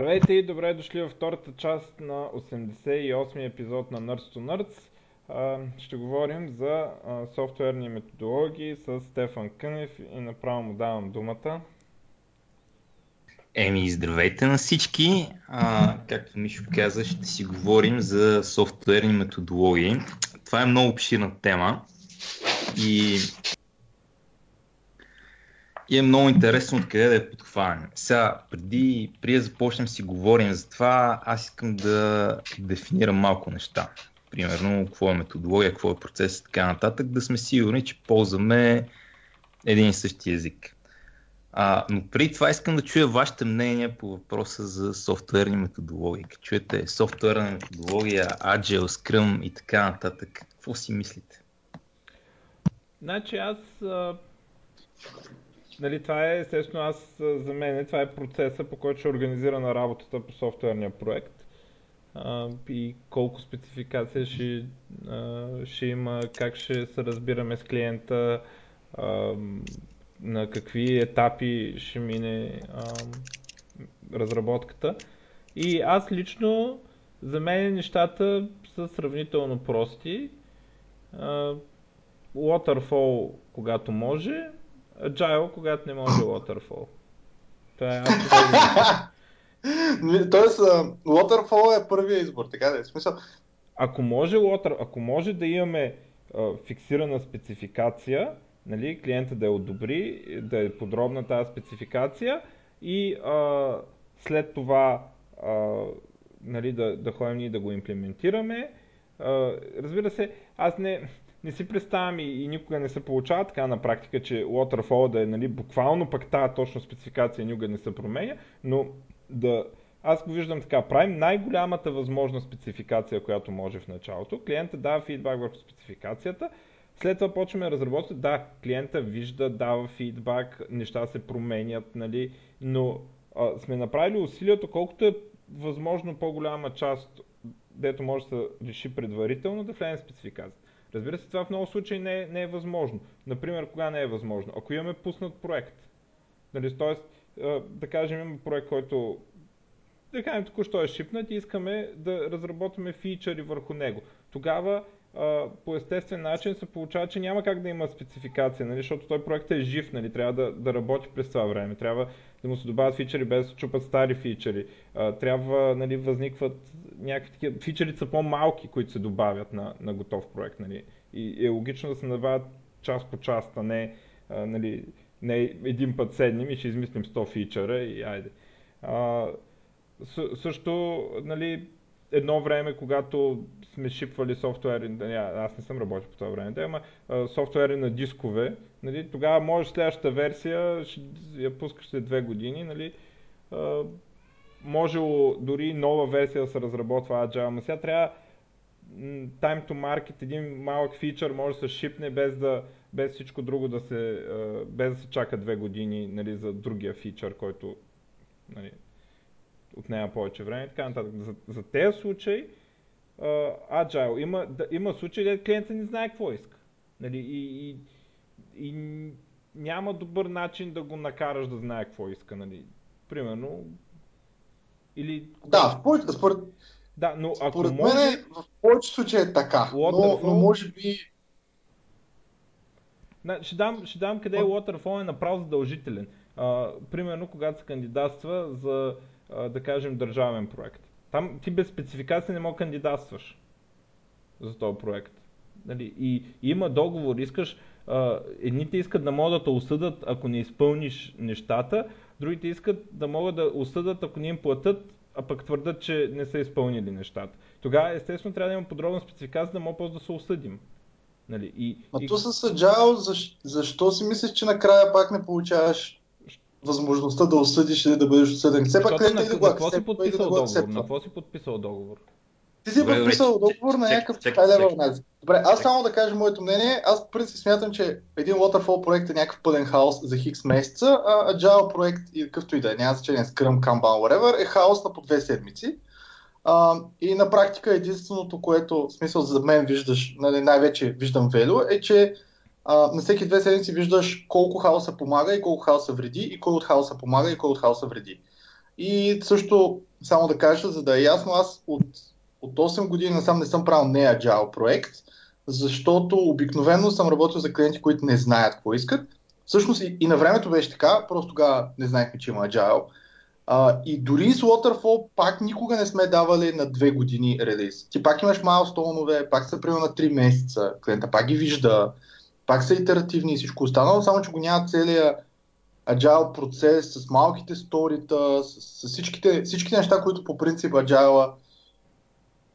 Здравейте и добре дошли във втората част на 88 епизод на Nerds to Nerds. Ще говорим за софтуерни методологии с Стефан Кънев и направо му давам думата. Еми, здравейте на всички. А, както Мишо каза, ще си говорим за софтуерни методологии. Това е много обширна тема и и е много интересно откъде да я подхванем. Сега, преди, преди да започнем си говорим за това, аз искам да дефинирам малко неща. Примерно, какво е методология, какво е процес и така нататък, да сме сигурни, че ползваме един и същи език. А, но преди това искам да чуя вашите мнения по въпроса за софтуерни методологии. Като чуете софтуерна методология, Agile, Scrum и така нататък, какво си мислите? Значи аз нали, това е, естествено, аз за мен това е процеса, по който ще е организирана работата по софтуерния проект а, и колко спецификация ще, а, ще има, как ще се разбираме с клиента, а, на какви етапи ще мине а, разработката. И аз лично, за мен нещата са сравнително прости. Waterfall, когато може, Agile, когато не може Waterfall. Това е Тоест, Waterfall е първия избор, така да е смисъл. Ако може, water, ако може да имаме а, фиксирана спецификация, нали, клиента да я одобри, да е подробна тази спецификация и а, след това а, нали, да, да ходим и да го имплементираме. А, разбира се, аз не, не си представям и, и никога не се получава така на практика, че Waterfall да е нали, буквално пък тази точно спецификация никога не се променя, но да, аз го виждам така, правим най-голямата възможна спецификация, която може в началото. Клиента дава фидбак върху спецификацията, след това почваме разработване. Да, клиента вижда, дава фидбак, неща се променят, нали, но а, сме направили усилието, колкото е възможно по-голяма част, дето може да се реши предварително, да влезе в спецификацията. Разбира се, това в много случаи не е, не е възможно. Например, кога не е възможно? Ако имаме пуснат проект. Нали, тоест, да кажем, имаме проект, който да кажем току-що е шипнат и искаме да разработваме фичъри върху него. Тогава по естествен начин се получава, че няма как да има спецификация, нали, защото той проект е жив, нали, трябва да, да работи през това време, трябва да му се добавят фичери без да чупат стари фичери, трябва нали, възникват някакви такива, фичерите са по-малки, които се добавят на, на готов проект нали, и е логично да се набавят част по част, а не, а, нали, не един път седнем и ще измислим 100 фичера и айде. А, също, нали, едно време, когато сме шипвали софтуери, нали, аз не съм работил по това време, да, ама софтуери на дискове, нали, тогава може следващата версия, ще я пускаш след две години, нали, можело дори нова версия да се разработва Agile, но сега трябва time to market, един малък фичър може да се шипне без, да, без всичко друго да се, без да се чака две години нали, за другия фичър, който нали, отнема повече време и така нататък. За, за тези случаи uh, Agile има, да, има случаи, където клиентът не знае какво иска. Нали, и, и, и няма добър начин да го накараш да знае какво иска. Нали. Примерно, или... Да, според, според, да, но ако според може... мен в повечето случаи е така, но, но може би... ще, дам, ще дам къде е Waterfall е направо задължителен. А, примерно, когато се кандидатства за да кажем, държавен проект. Там ти без спецификация не мога кандидатстваш за този проект. Нали? И, и има договор, искаш, а, едните искат да могат да те осъдат, ако не изпълниш нещата, другите искат да могат да осъдат, ако не им платят, а пък твърдат, че не са изпълнили нещата. Тогава, естествено, трябва да има подробна спецификация, да мога да се осъдим. Нали? И, а и... то с Agile, защо, защо си мислиш, че накрая пак не получаваш възможността да осъдиш или да бъдеш осъден. Все пак на, да го на какво си подписал договор? На какво си подписал договор? Ти си подписал договор на някакъв high level Добре, аз само да кажа моето мнение. Аз преди си смятам, че един Waterfall проект е някакъв пълен хаос за хикс месеца, а Agile проект и какъвто и да е, няма значение, Scrum, Kanban, whatever, е хаос на по две седмици. А, и на практика единственото, което, в смисъл за мен виждаш, нали, най-вече виждам велю, е, че а, на всеки две седмици виждаш колко хаоса помага и колко хаоса вреди и кой от хаоса помага и кой от хаоса вреди. И също само да кажа, за да е ясно, аз от, от 8 години насам не съм правил не Agile проект, защото обикновено съм работил за клиенти, които не знаят какво искат. Всъщност и, и на времето беше така, просто тогава не знаехме, че има Agile. А, и дори с Waterfall пак никога не сме давали на две години релиз. Ти пак имаш майлстоунове, пак са примерно на 3 месеца, клиента пак ги вижда, пак са итеративни и всичко останало, само че го няма целият agile процес с малките сторита, с, с всичките, всичките неща, които по принцип agile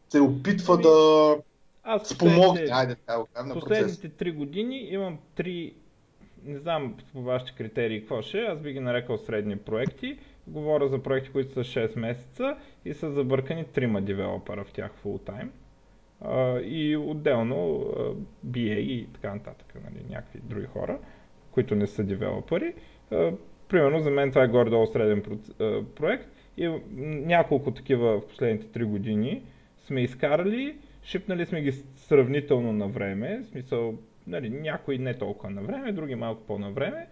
се опитва ами, да аз спомогне. Айде, на Последните три години имам три, не знам по вашите критерии какво ще, аз би ги нарекал средни проекти. Говоря за проекти, които са 6 месеца и са забъркани трима девелопера в тях full time. И отделно BA и така нататък, нали, някакви други хора, които не са девелопери. Примерно за мен това е горе-долу среден проект и няколко такива в последните 3 години сме изкарали, шипнали сме ги сравнително на време, в смисъл нали, някои не толкова на време, други малко по-на време,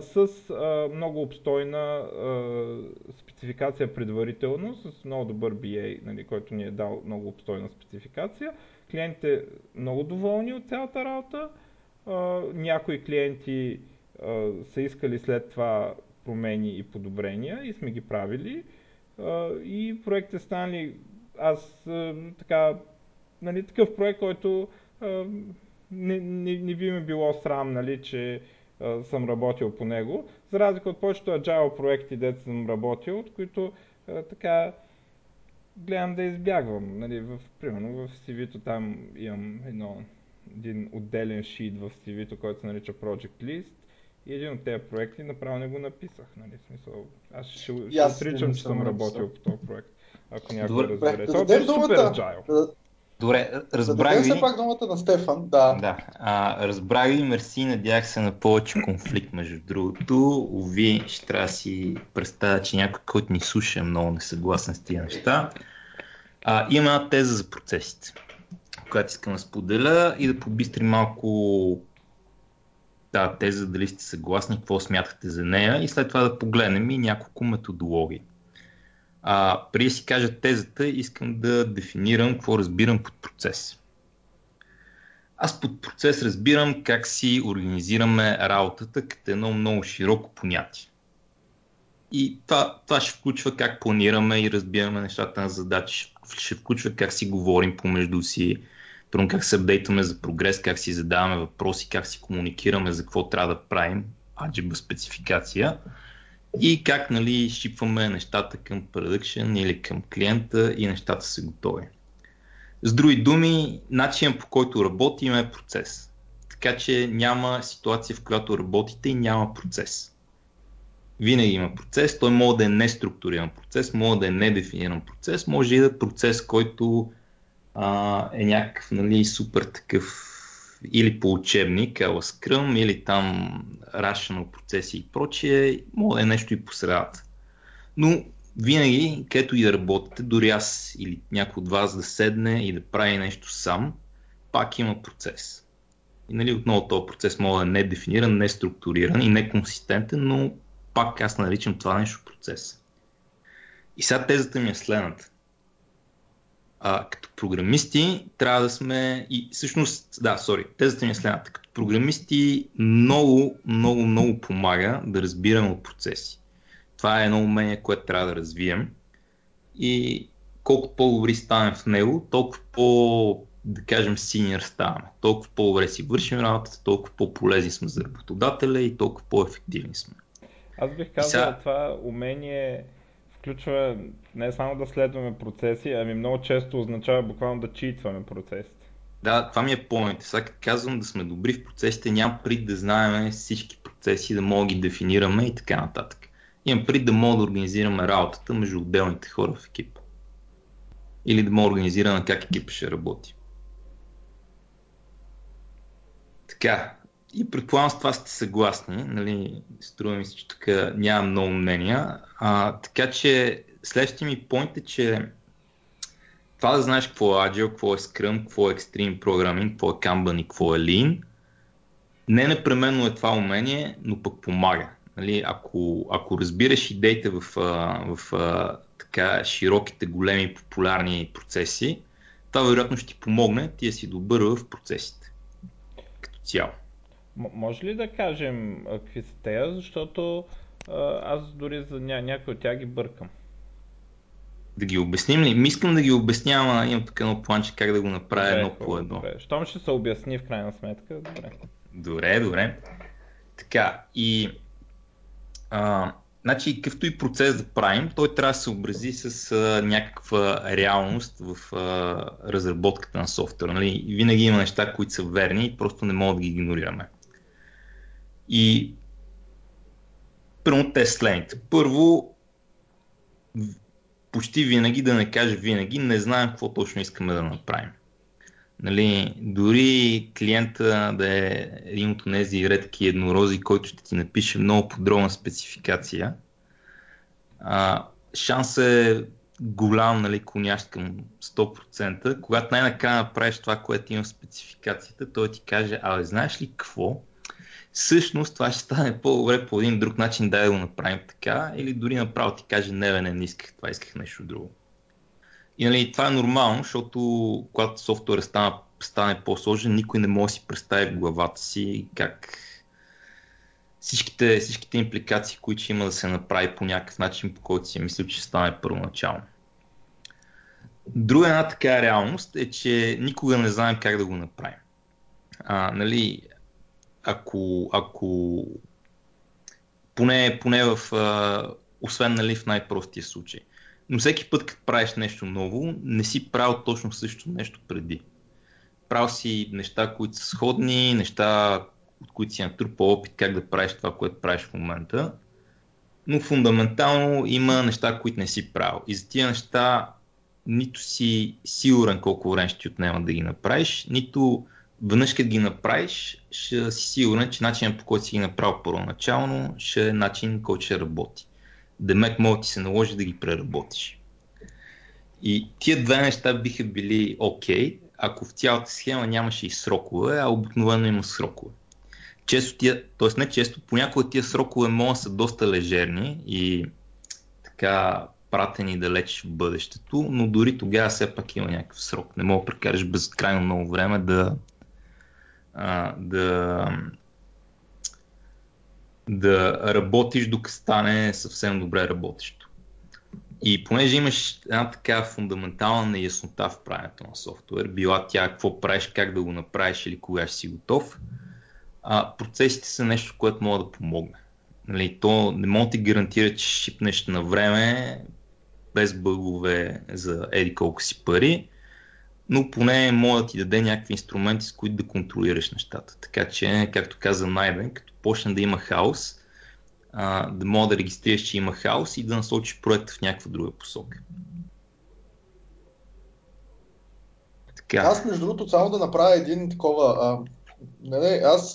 с а, много обстойна а, спецификация предварително, с много добър BA, нали, който ни е дал много обстойна спецификация. Клиентите много доволни от цялата работа. А, някои клиенти а, са искали след това промени и подобрения и сме ги правили. А, и проектите станали аз а, така, нали, такъв проект, който а, не, не, не би ми било срам, нали, че а, съм работил по него, за разлика от повечето agile проекти, дето съм работил, от които а, така гледам да избягвам. Нали, в, примерно в CV-то там имам едно, един отделен шит в CV-то, който се нарича Project List и един от тези проекти направо не го написах. Нали, смисъл, аз ще, ще отричам, че съм работил по този проект, ако някой разбере. Това беше супер agile. Добре, разбрах ви. пак думата на Стефан, да. Да, а, разбрах ви, мерси, надях се на повече конфликт, между другото. Ови, ще трябва да си представя, че някой, който ни слуша е много несъгласен с тия неща. А, има една теза за процесите, която искам да споделя и да побистри малко тази теза, дали сте съгласни, какво смятате за нея и след това да погледнем и няколко методологии. А, преди да си кажа тезата, искам да дефинирам какво разбирам под процес. Аз под процес разбирам как си организираме работата като едно много широко понятие. И това, това ще включва как планираме и разбираме нещата на задачи, ще включва как си говорим помежду си, първо как се апдейтваме за прогрес, как си задаваме въпроси, как си комуникираме за какво трябва да правим, аджиба спецификация и как нали, шипваме нещата към продъкшн или към клиента и нещата са готови. С други думи, начинът по който работим е процес. Така че няма ситуация, в която работите и няма процес. Винаги има процес, той може да е неструктуриран процес, може да е недефиниран процес, може и да е процес, който а, е някакъв нали, супер такъв или по учебник, ела Scrum, или там Rational процеси и прочие, може е нещо и по средата. Но винаги, където и да работите, дори аз или някой от вас да седне и да прави нещо сам, пак има процес. И нали, отново този процес може да е недефиниран, неструктуриран и неконсистентен, но пак аз наричам това нещо процес. И сега тезата ми е следната а, като програмисти трябва да сме и всъщност, да, сори, тезата ми е следната. Като програмисти много, много, много помага да разбираме от процеси. Това е едно умение, което трябва да развием и колкото по-добри станем в него, толкова по, да кажем, синьор ставаме. Толкова по-добре си вършим работата, толкова по-полезни сме за работодателя и толкова по-ефективни сме. Аз бих казал, сега... това умение включва не само да следваме процеси, ами много често означава буквално да читваме процесите. Да, това ми е поинт. Сега казвам да сме добри в процесите, няма пред да знаем всички процеси, да мога да ги дефинираме и така нататък. Имам пред да мога да организираме работата между отделните хора в екипа. Или да мога организираме как екипа ще работи. Така, и предполагам с това сте съгласни, нали, струва ми се, че тук няма много мнения. А, така че следващия ми поинт е, че това да знаеш какво е Agile, какво е Scrum, какво е Extreme Programming, какво е Kanban и какво е Lean, не непременно е това умение, но пък помага. Нали, ако, ако разбираш идеите в, в така широките, големи, популярни процеси, това вероятно ще ти помогне ти да си добър в процесите. Като цяло. Може ли да кажем какви са те, защото аз дори за ня- някой от тях ги бъркам. Да ги обясним ли? Ми искам да ги обяснявам, имам тук едно планче как да го направя добре, едно по едно. Добре. Щом ще се обясни в крайна сметка, добре. Добре, добре. Така, и а, значи, какъвто и процес да правим, той трябва да се образи с а, някаква реалност в а, разработката на софтуер. Нали? Винаги има неща, които са верни и просто не могат да ги игнорираме. И първо те следните. Първо, почти винаги, да не кажа винаги, не знаем какво точно искаме да направим. Нали, дори клиента да е един от тези редки еднорози, който ще ти напише много подробна спецификация, а, шанс е голям, нали, конящ към 100%. Когато най-накрая направиш това, което има в спецификацията, той ти каже, абе, знаеш ли какво? Всъщност това ще стане по-добре по един друг начин, да го направим така, или дори направо ти каже, не, не, не исках това, исках нещо друго. И нали, това е нормално, защото когато софтуерът стане, стане по-сложен, никой не може да си представи в главата си как всичките, всичките импликации, които има да се направи по някакъв начин, по който си е мислил, че стане първоначално. Друга една така реалност е, че никога не знаем как да го направим. А, нали, ако, ако поне, поне в, а, освен нали, в най-простия случай. Но всеки път, като правиш нещо ново, не си правил точно също нещо преди. Правил си неща, които са сходни, неща, от които си натрупал опит как да правиш това, което правиш в момента. Но фундаментално има неща, които не си правил. И за тия неща нито си сигурен колко време ще ти отнема да ги направиш, нито веднъж като ги направиш, ще си сигурен, че начинът по който си ги направил първоначално, ще е начин, който ще работи. Демек може ти се наложи да ги преработиш. И тия две неща биха били окей, okay, ако в цялата схема нямаше и срокове, а обикновено има срокове. Често тия, т.е. не често, понякога тия срокове могат да са доста лежерни и така пратени далеч в бъдещето, но дори тогава все пак има някакъв срок. Не мога да прекараш безкрайно много време да, да, да работиш, докато стане съвсем добре работещо. И понеже имаш една така фундаментална неяснота в правенето на софтуер, била тя какво правиш, как да го направиш или кога ще си готов, а, процесите са нещо, което може да помогне. Нали, то не може да ти гарантира, че шипнеш на време, без бъгове за еди колко си пари, но поне може да ти даде някакви инструменти, с които да контролираш нещата. Така че, както каза Найден, като почне да има хаос, а, да мога да регистрираш, че има хаос и да насочиш проекта в някаква друга посока. Така. Аз, между другото, само да направя един такова. А, не, не, аз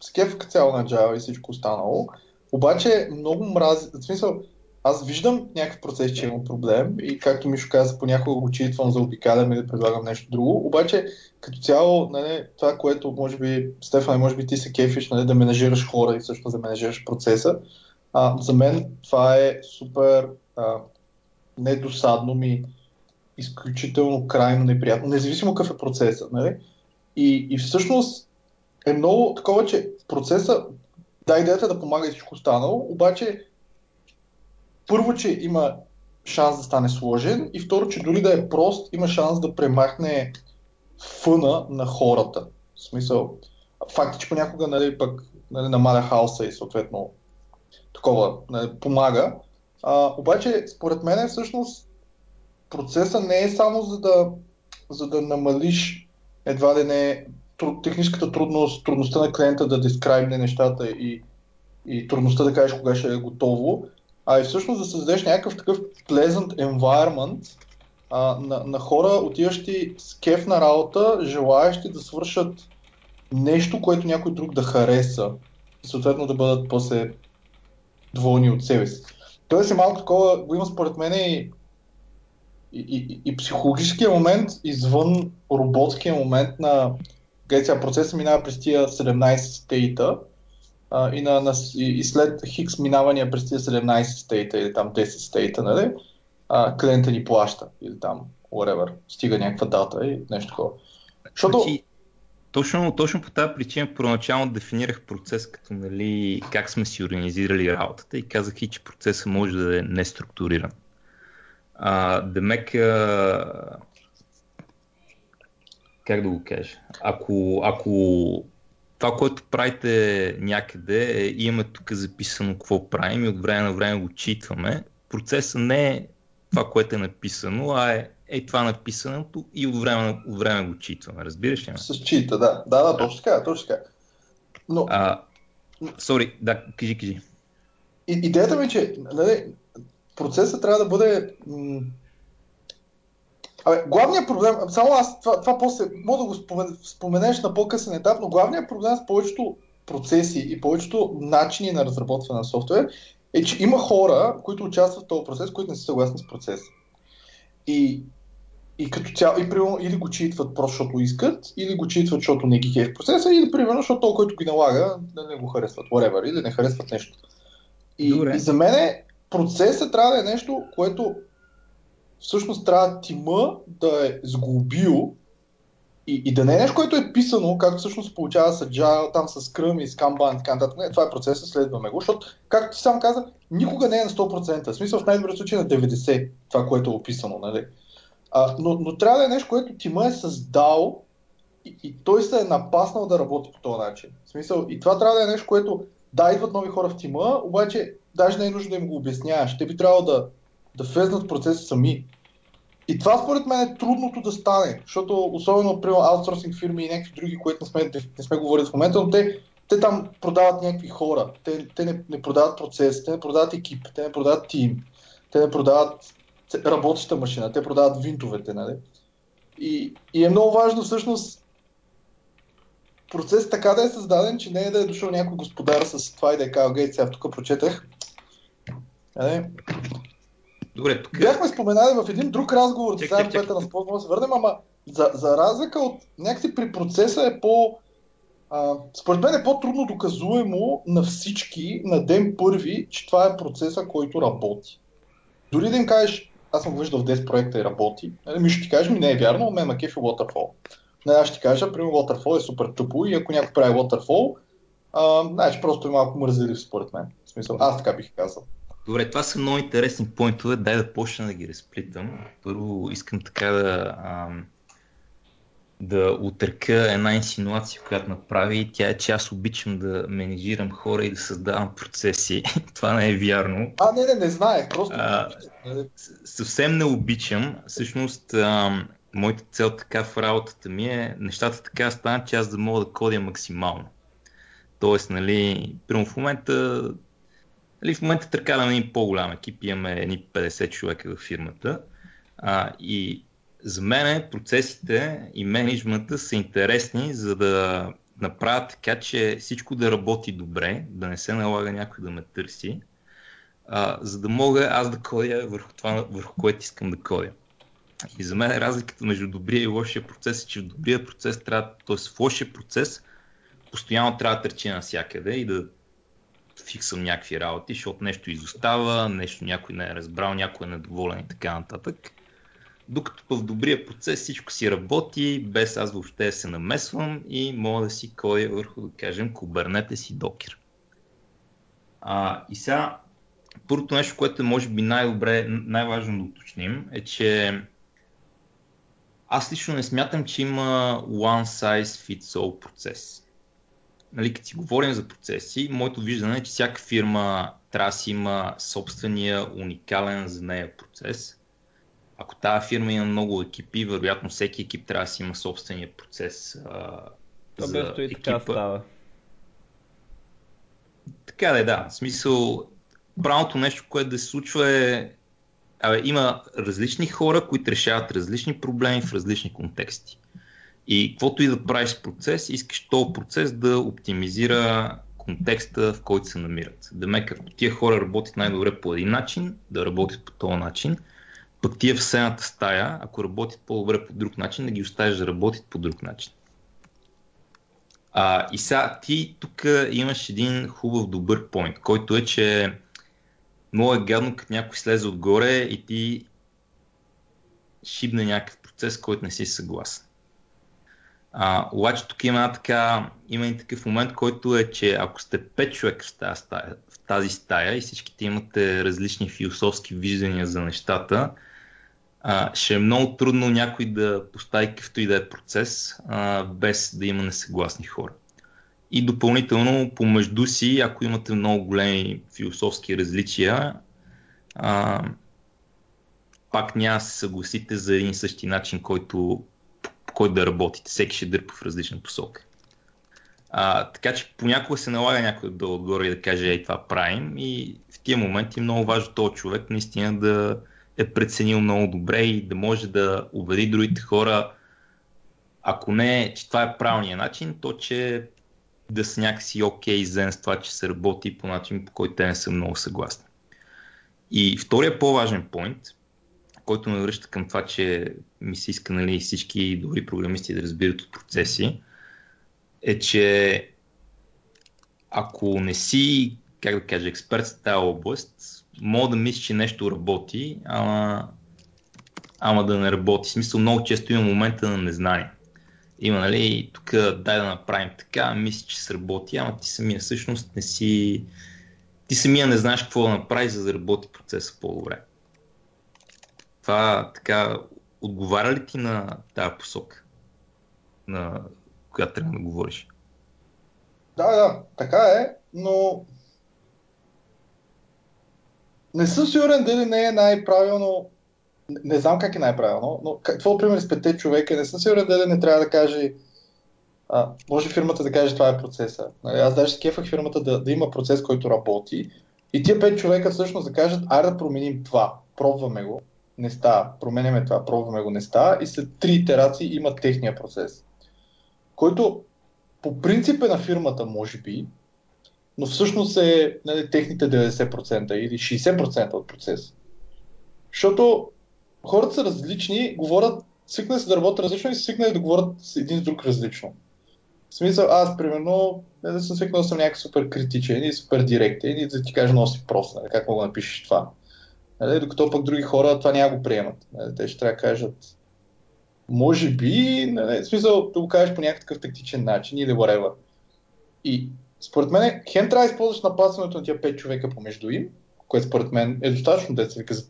скеф цяло на Java и всичко останало, обаче много мрази. В смисъл, аз виждам някакъв процес, че има проблем и както Мишо каза, понякога го читвам за обикалям и да предлагам нещо друго. Обаче, като цяло, нали, това, което може би, Стефан, може би ти се кефиш нали, да менажираш хора и всъщност да менажираш процеса, а, за мен това е супер а, недосадно ми, изключително крайно неприятно, независимо какъв е процесът. Нали? И, и всъщност е много такова, че процеса, да, идеята е да помага и всичко останало, обаче първо, че има шанс да стане сложен и второ, че дори да е прост, има шанс да премахне фъна на хората. В смисъл, факт е, че понякога нали, пък нали, намаля хаоса и съответно такова нали, помага. А, обаче, според мен всъщност процеса не е само за да, за да намалиш едва ли не труд, техническата трудност, трудността на клиента да дескрайбне нещата и, и трудността да кажеш кога ще е готово, а и всъщност да създадеш някакъв такъв pleasant environment а, на, на хора, отиващи с кеф на работа, желаящи да свършат нещо, което някой друг да хареса и съответно да бъдат после доволни от себе си. Тоест е малко такова, го има според мен и, и, и, и психологическия момент извън роботския момент на където процесът минава през тия 17 стейта, и, на, на, и след хикс минавания през тези 17 стейта или там 10 стейта, нали? а, клиента ни плаща или там, whatever, стига някаква дата и нещо такова. Защото... Значи, точно, точно по тази причина първоначално дефинирах процес като нали, как сме си организирали работата и казах и, че процесът може да е неструктуриран. А, демек, а, как да го кажа, ако, ако това, което правите някъде, е, имаме тук записано какво правим и от време на време го читваме, процесът не е това, което е написано, а е, е това написаното и от време, от време го читваме. Разбираш ли? С чита, да. Да, да, точно така, точно така. Но... А, сори, да, кажи, кажи. И, идеята ми е, че нали, процесът трябва да бъде м- Абе, главният проблем, само аз това, това после, мога да го споменеш на по-късен етап, но главният проблем с повечето процеси и повечето начини на разработване на софтуер е, че има хора, които участват в този процес, които не са съгласни с процеса. И, и като цяло, и примерно, или го читват просто защото искат, или го читват, защото не ги кеф процеса, или примерно, защото той, който ги налага, да не го харесват, whatever, или не харесват нещо. И, и за мен процесът трябва да е нещо, което всъщност трябва тима да е сглобил и, и да не е нещо, което е писано, както всъщност получава с Agile, там с Scrum и с Kanban и така нататък. Не, това е процесът, следваме го, защото, както ти сам каза, никога не е на 100%. В смисъл в най-добрия случай на 90%, това, което е описано. Нали? А, но, но трябва да е нещо, което тима е създал и, и той се е напаснал да работи по този начин. В смисъл, и това трябва да е нещо, което да, идват нови хора в тима, обаче даже не е нужно да им го обясняваш. Те би трябвало да, да влезнат в процеса сами. И това според мен е трудното да стане, защото особено при аутсорсинг фирми и някакви други, които не сме, не сме говорили в момента, но те, те там продават някакви хора, те, те не, не продават процес, те не продават екип, те не продават тим, те не продават работеща машина, те продават винтовете, нали? И, и е много важно всъщност процес така да е създаден, че не е да е дошъл някой господар с това и да е казал, гей, сега тук прочетах. Нали? Добре, тук... Бяхме споменали в един друг разговор, чек, сега което на спорт да се върнем, ама за, за разлика от някакси при процеса е по... А, според мен е по-трудно доказуемо на всички на ден първи, че това е процеса, който работи. Дори да им кажеш, аз съм го виждал в 10 проекта и работи, нали, ми ще ти кажеш, ми не е вярно, ме ма кефи Waterfall. Не, аз ще ти кажа, примерно Waterfall е супер тъпо и ако някой прави Waterfall, а, значи просто е малко мързелив според мен. В смисъл, аз така бих казал. Добре, това са много интересни поинтове. Дай да почна да ги разплитам. Първо искам така да, а, да отърка една инсинуация, която направи. Тя е, че аз обичам да менежирам хора и да създавам процеси. това не е вярно. А, не, не, не знаех. Просто... А, съвсем не обичам. Всъщност, а, моята цел така в работата ми е нещата така станат, че аз да мога да кодя максимално. Тоест, нали, прямо в момента Нали, в момента търкаляме един по-голям екип, имаме едни 50 човека в фирмата. А, и за мен процесите и менеджмента са интересни, за да направят така, че всичко да работи добре, да не се налага някой да ме търси, а, за да мога аз да кодя върху това, върху което искам да кодя. И за мен разликата между добрия и лошия процес е, че в добрия процес трябва, т.е. в лошия процес, постоянно трябва да търчи навсякъде и да фиксам някакви работи, защото нещо изостава, нещо някой не е разбрал, някой е недоволен и така нататък. Докато в добрия процес всичко си работи, без аз въобще се намесвам и мога да си кодя върху, да кажем, кубернете си докер. А, и сега, първото нещо, което е може би най-добре, най-важно да уточним, е, че аз лично не смятам, че има one size fits all процес нали, като си говорим за процеси, моето виждане е, че всяка фирма трябва да си има собствения уникален за нея процес. Ако тази фирма има много екипи, вероятно всеки екип трябва да си има собствения процес. А, То за и екипа. така става. Така да е, да. В смисъл, правилното нещо, което да се случва е Абе, има различни хора, които решават различни проблеми в различни контексти. И каквото и да правиш процес, искаш този процес да оптимизира контекста, в който се намират. Демек, ако тия хора работят най-добре по един начин, да работят по този начин, пък тия в седната стая, ако работят по-добре по друг начин, да ги оставиш да работят по друг начин. А, и сега ти тук имаш един хубав добър поинт, който е, че много е гадно, като някой слезе отгоре и ти шибне някакъв процес, който не си съгласен. А, обаче тук има, така, има и такъв момент, който е, че ако сте 5 човека в тази, стая, в тази стая и всичките имате различни философски виждания за нещата, а, ще е много трудно някой да постави какъвто и да е процес, а, без да има несъгласни хора. И допълнително помежду си, ако имате много големи философски различия, а, пак няма да се съгласите за един същи начин, който, който да работите. Всеки ще дърпа в различна посока. А, така че понякога се налага някой да отгоре и да каже, ей, това правим. И в тия моменти е много важно този човек наистина да е преценил много добре и да може да убеди другите хора, ако не, че това е правилният начин, то че да са някакси окей okay, зен с това, че се работи по начин, по който те не са много съгласни. И втория по-важен поинт, който ме връща към това, че ми се иска нали, всички добри програмисти да разбират от процеси, е, че ако не си, как да кажа, експерт в тази област, мога да мислиш, че нещо работи, ама, ама да не работи. В смисъл, много често има момента на незнание. Има, нали, тук дай да направим така, мислиш, че сработи, ама ти самия всъщност не си... Ти самия не знаеш какво да направиш, за да работи процеса по-добре. Това така, отговаря ли ти на тази посока, на която трябва да говориш? Да, да, така е, но не съм сигурен дали не е най-правилно, не знам как е най-правилно, но какво пример с пете човека, не съм сигурен дали не трябва да каже, а, може фирмата да каже това е процеса. Нали, аз даже кефах фирмата да, да има процес, който работи и тия пет човека всъщност да кажат, айде да променим това, пробваме го, не става, променяме това, пробваме го, не става и след три итерации имат техния процес. Който по принцип е на фирмата, може би, но всъщност е нали, техните 90% или 60% от процеса. Защото хората са различни, говорят, свикнали се да работят различно и свикнали да говорят един с друг различно. В смисъл, аз, примерно, не съм свикнал да съм някакъв супер критичен и супер директен и да ти кажа носи просто, нали, как мога да напишеш това. Нали, докато пък други хора това няма го приемат. Нали, те ще трябва да кажат, може би, нали, в смисъл да го кажеш по някакъв тактичен начин или whatever. И според мен, хем трябва да използваш напасването на тия 5 човека помежду им, което според мен е достатъчно да се вика за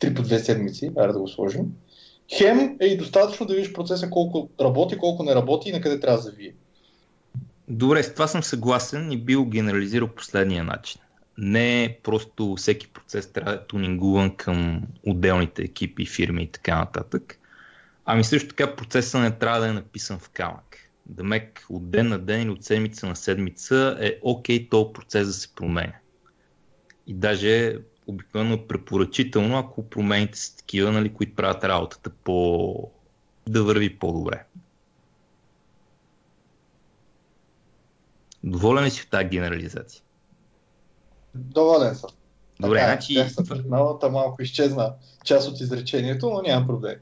3 по 2 седмици, ара да го сложим. Хем е и достатъчно да видиш процеса колко работи, колко не работи и на къде трябва да завие. Добре, с това съм съгласен и бил генерализирал последния начин не просто всеки процес трябва да е тунингуван към отделните екипи, фирми и така нататък. Ами също така процесът не трябва да е написан в камък. Дамек от ден на ден или от седмица на седмица е окей okay, този процес да се променя. И даже обикновено е препоръчително, ако промените са такива, нали, които правят работата по... да върви по-добре. Доволен ли си в тази генерализация? Доволен съм. Добре, така, значи... Новата малко изчезна част от изречението, но няма проблем.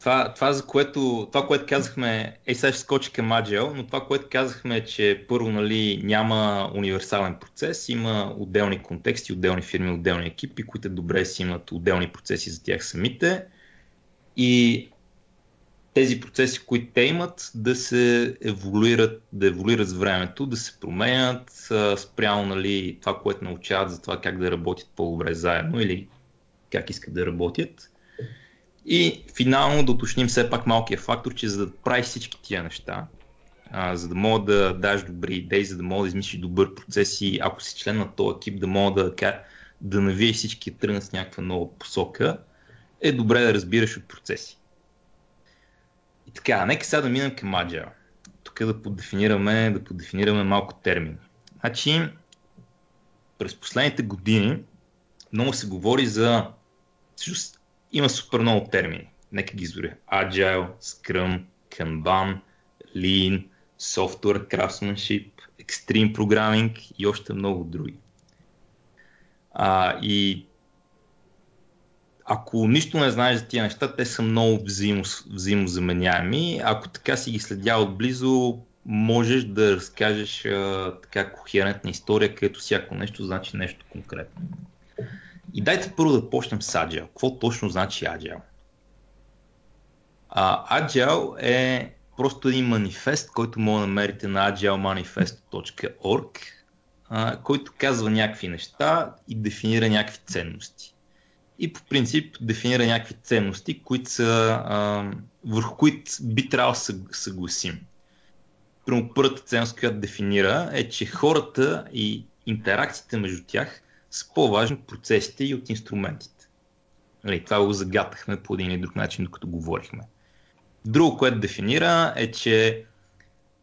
Това, това, за което, това, което казахме, е сега ще скочи към Agile, но това, което казахме че първо нали, няма универсален процес, има отделни контексти, отделни фирми, отделни екипи, които добре си имат отделни процеси за тях самите. И тези процеси, които те имат, да се еволюират, да еволюират с времето, да се променят спрямо нали, това, което научават за това как да работят по-добре заедно или как искат да работят. И финално да уточним все пак малкия фактор, че за да правиш всички тия неща, а, за да мога да даш добри идеи, за да мога да измислиш добър процес и ако си член на този екип, да мога да, да навиеш всички тръгнат с някаква нова посока, е добре да разбираш от процеси. Така, нека сега да минем към Agile. Тук да поддефинираме, да поддефинираме малко термини. Значи, през последните години много се говори за... Също, има супер много термини. Нека ги изборя. Agile, Scrum, Kanban, Lean, Software Craftsmanship, Extreme Programming и още много други. А, и ако нищо не знаеш за тия неща, те са много взаимо, взаимозаменяеми. Ако така си ги следя отблизо, можеш да разкажеш а, така кохерентна история, където всяко нещо значи нещо конкретно. И дайте първо да почнем с Agile. Какво точно значи Agile? А, Agile е просто един манифест, който може да намерите на agilemanifest.org, а, който казва някакви неща и дефинира някакви ценности. И по принцип дефинира някакви ценности, които са, а, върху които би трябвало да съгласим. Прямо първата ценност, която дефинира е, че хората и интеракциите между тях са по-важни от процесите и от инструментите. Нали, това го загатахме по един или друг начин, докато говорихме. Друго, което дефинира е, че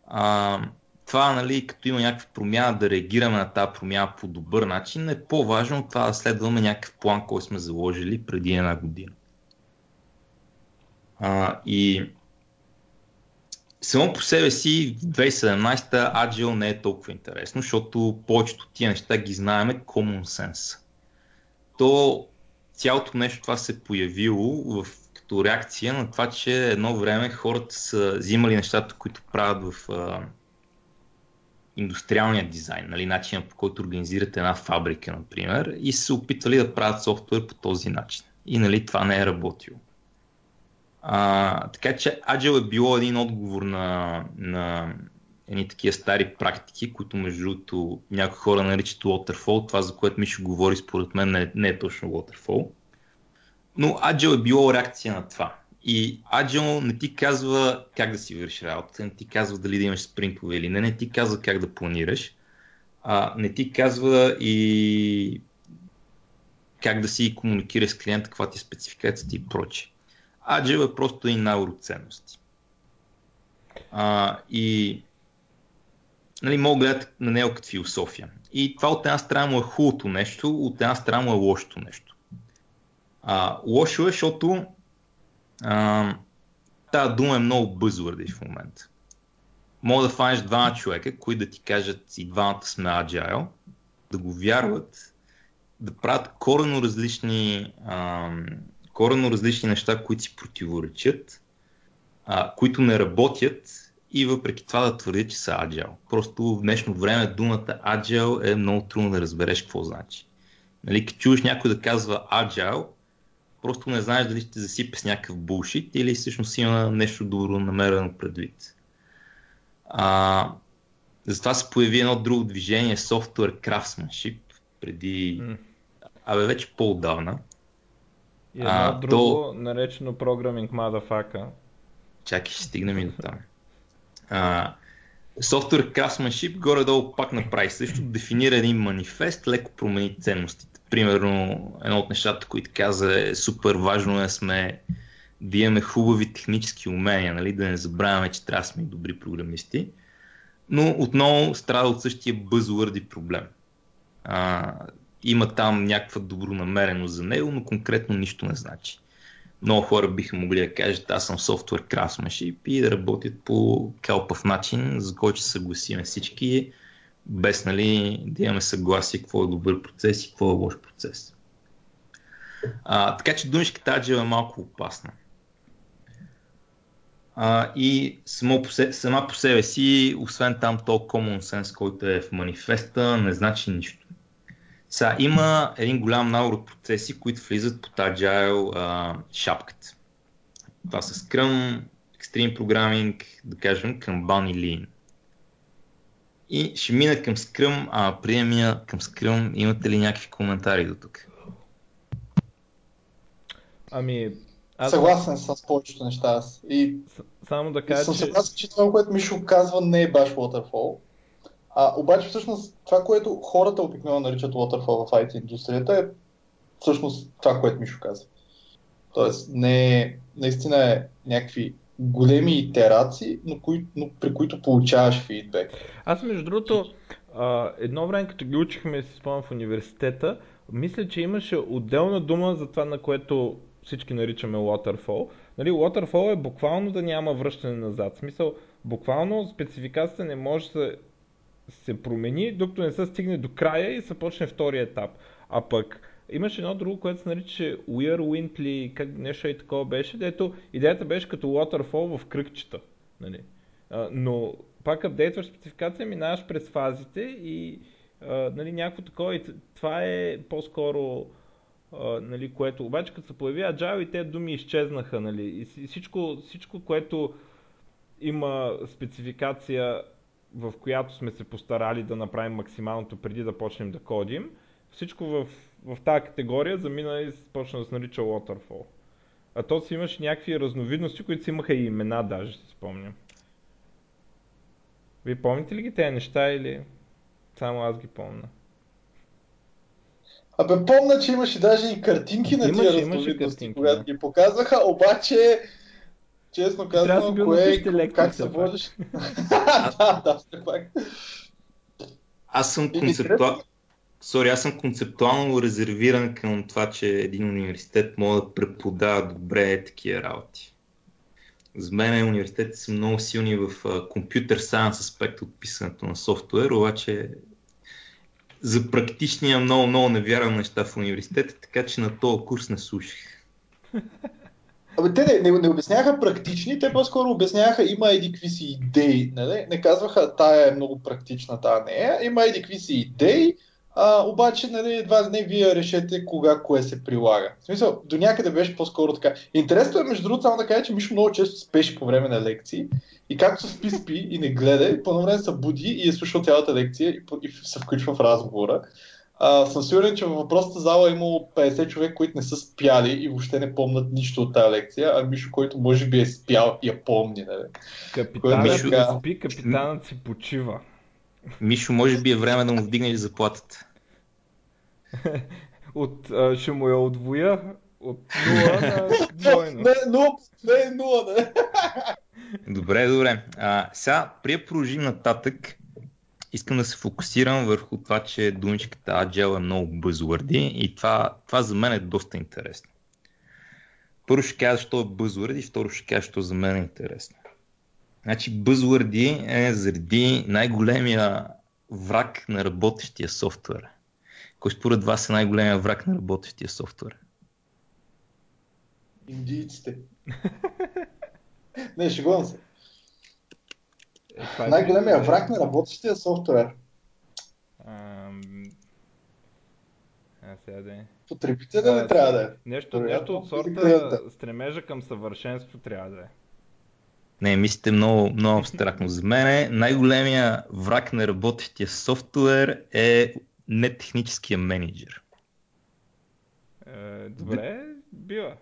а, това, нали, като има някаква промяна, да реагираме на тази промяна по добър начин, е по-важно от това да следваме някакъв план, който сме заложили преди една година. А, и само по себе си в 2017 Agile не е толкова интересно, защото повечето тия неща ги знаеме common sense. То цялото нещо това се е появило в, като реакция на това, че едно време хората са взимали нещата, които правят в индустриалния дизайн, нали, начинът по който организирате една фабрика, например, и се опитвали да правят софтуер по този начин. И нали, това не е работило. А, така че Agile е било един отговор на, на едни такива стари практики, които между другото някои хора наричат Waterfall. Това, за което Мишо говори, според мен не, не е точно Waterfall. Но Agile е било реакция на това. И Agile не ти казва как да си вършиш работа, не ти казва дали да имаш спринтове или не, не ти казва как да планираш, а не ти казва и как да си комуникираш с клиента, каква ти е спецификацията и прочее. Agile е просто един набор ценности. А, и нали, мога да гледат на него като философия. И това от една страна му е хубавото нещо, от една страна му е лошото нещо. А, лошо е, защото а, тази дума е много бъзвърди в момента. Мога да фанеш двама човека, които да ти кажат и двамата сме agile, да го вярват, да правят корено различни а, коренно различни неща, които си противоречат, а, които не работят и въпреки това да твърдят, че са agile. Просто в днешно време думата agile е много трудно да разбереш какво значи. Нали, като чуеш някой да казва agile, просто не знаеш дали ще засипе с някакъв булшит или всъщност има нещо добро намерено предвид. А, затова се появи едно друго движение, Software Craftsmanship, преди, mm. абе вече по-отдавна, и едно а, друго, то... наречено Programming Motherfucker. Чакай, ще стигнем и до там. А, Software Craftsmanship горе-долу пак направи също, дефинира един манифест, леко промени ценностите. Примерно, едно от нещата, които каза е супер важно е сме да имаме хубави технически умения, нали? да не забравяме, че трябва да сме добри програмисти. Но отново страда от същия бъзвърди проблем. А, има там някаква добронамереност за него, но конкретно нищо не значи. Много хора биха могли да кажат, аз съм софтуер craftsmanship и да работят по калпав начин, за който се съгласиме всички, без нали, да имаме съгласие какво е добър процес и какво е лош процес. А, така че думичката Agile е малко опасна. А, и само по се, сама по себе си, освен там то common sense, който е в манифеста, не значи нищо. Сега, има един голям набор от процеси, които влизат под Agile а, шапката. Това са Scrum, Extreme Programming, да кажем Kanban и Lean. И ще мина към Scrum, а преди мина към Scrum, имате ли някакви коментари до тук? Ами, аз... Съгласен съм с повечето неща аз. И само да кажа, съм съгласен, че това, което Мишо казва, не е баш Waterfall. А, обаче всъщност това, което хората обикновено наричат waterfall в IT индустрията е всъщност това, което Мишо каза. Тоест, не, наистина е някакви големи итерации, но, кои, но при които получаваш фидбек. Аз между другото, едно време като ги учихме, си спомням в университета, мисля, че имаше отделна дума за това, на което всички наричаме waterfall. Нали, waterfall е буквално да няма връщане назад. В смисъл, буквално спецификацията не може да се промени, докато не се стигне до края и се почне втория етап. А пък имаше едно друго, което се нарича Whirlwind ли, как нещо и такова беше, дето идеята беше като waterfall в кръгчета. Нали? Но пак апдейтваш спецификация, минаваш през фазите и нали, някакво такова. И това е по-скоро нали, което, обаче като се появи Agile и те думи изчезнаха, нали, и всичко, всичко, което има спецификация, в която сме се постарали да направим максималното преди да почнем да кодим, всичко в, в тази категория замина и почна да се нарича Waterfall. А то си имаш някакви разновидности, които си имаха и имена, даже си спомням. Вие помните ли ги тези неща или само аз ги помня? Абе, помня, че имаше даже и картинки на тия разновидности, когато да. ги показваха, обаче, честно казвам, кое, как се водиш... да, да, все пак. Аз съм концептуал... Сори, аз съм концептуално резервиран към това, че един университет може да преподава добре такива работи. За мен университетите са много силни в компютър сайенс аспект от писането на софтуер, обаче за практичния много, много не вярвам неща в университета, така че на този курс не слушах. Абе, те не, не, не обясняха практични, те по-скоро обясняха има еди какви си идеи. Не, не казваха тая е много практична, тая не е. Има еди какви си идеи, а, обаче, нали, едва не вие решете кога кое се прилага. В смисъл, до някъде беше по-скоро така. Интересно е, между другото, само да кажа, че Мишо много често спеше по време на лекции и както спи, спи и не гледа, по време се буди и е слушал цялата лекция и, и се включва в разговора. А, съм сигурен, че във въпросната зала е имало 50 човек, които не са спяли и въобще не помнят нищо от тази лекция, а Мишо, който може би е спял и я помни. Нали? Капитанът си така... спи, капитанът си почива. Мишо, може би е време да му вдигнеш заплатата. от, а, ще му я отвоя от 0 на двойно. Не, 0, не, 0, не. Добре, добре. А, сега, при продължим нататък, искам да се фокусирам върху това, че думичката Agile е много бъзвърди и това, това за мен е доста интересно. Първо ще кажа, защо е бъзвърди и второ ще кажа, защо за мен е интересно. Значи бъзвърди е заради най-големия враг на работещия софтуер. Кой според вас е най-големия враг на работещия софтуер? Индийците. Не, шегувам се. Е, е най-големия враг на работещия софтуер. Ам... А, сега да е. Потребителя не трябва да е. Нещо, нещо от сорта стремежа към съвършенство трябва да е. Не, мислите много, много абстрактно. За мен най-големия враг на работещия софтуер е нетехническия менеджер. Е, добре, бива.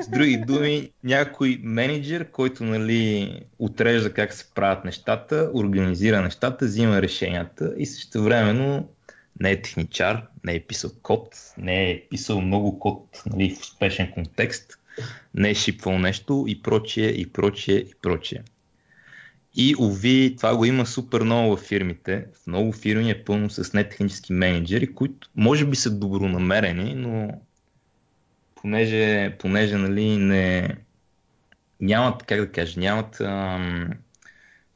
С други думи, някой менеджер, който нали, отрежда как се правят нещата, организира нещата, взима решенията и също времено не е техничар, не е писал код, не е писал много код нали, в успешен контекст, не е шипвал нещо и прочие, и прочие, и прочие. И уви, това го има супер много в фирмите. В много фирми е пълно с нетехнически менеджери, които може би са добронамерени, но понеже, понеже нали, не, нямат, как да кажа, нямат ам,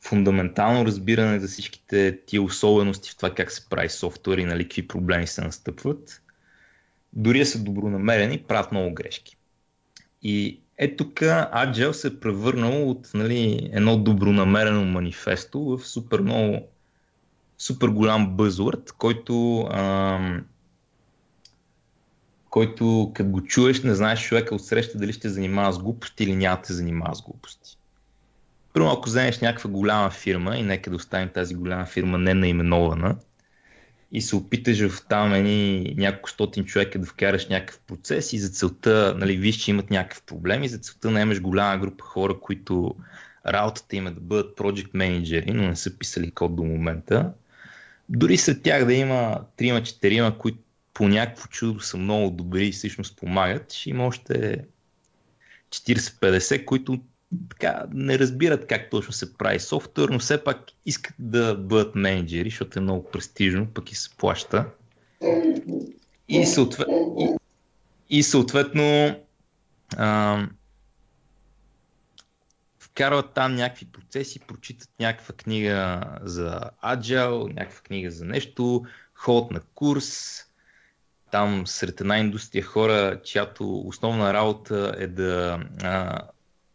фундаментално разбиране за всичките тия особености в това как се прави софтуер и нали, какви проблеми се настъпват. Дори са добронамерени, правят много грешки. И е тук Agile се е превърнал от нали, едно добронамерено манифесто в супер много супер голям бъзвърд, който ам, който като го чуеш не знаеш човека отсреща дали ще занимава с глупости или няма да те занимава с глупости. Първо, ако вземеш някаква голяма фирма и нека да оставим тази голяма фирма не наименована, и се опиташ в там едни няколко стотин човека да вкараш някакъв процес и за целта, нали, виж, че имат някакъв проблем и за целта наемеш голяма група хора, които работата им е да бъдат project менеджери, но не са писали код до момента. Дори сред тях да има 3-4, които по някакво чудо са много добри и всъщност помагат, ще има още 40-50, които така, не разбират как точно се прави софтуер, но все пак искат да бъдат менеджери, защото е много престижно, пък и се плаща. И, съответ... и, и съответно а, вкарват там някакви процеси, прочитат някаква книга за Agile, някаква книга за нещо, ходят на курс, там сред една индустрия хора, чиято основна работа е да а,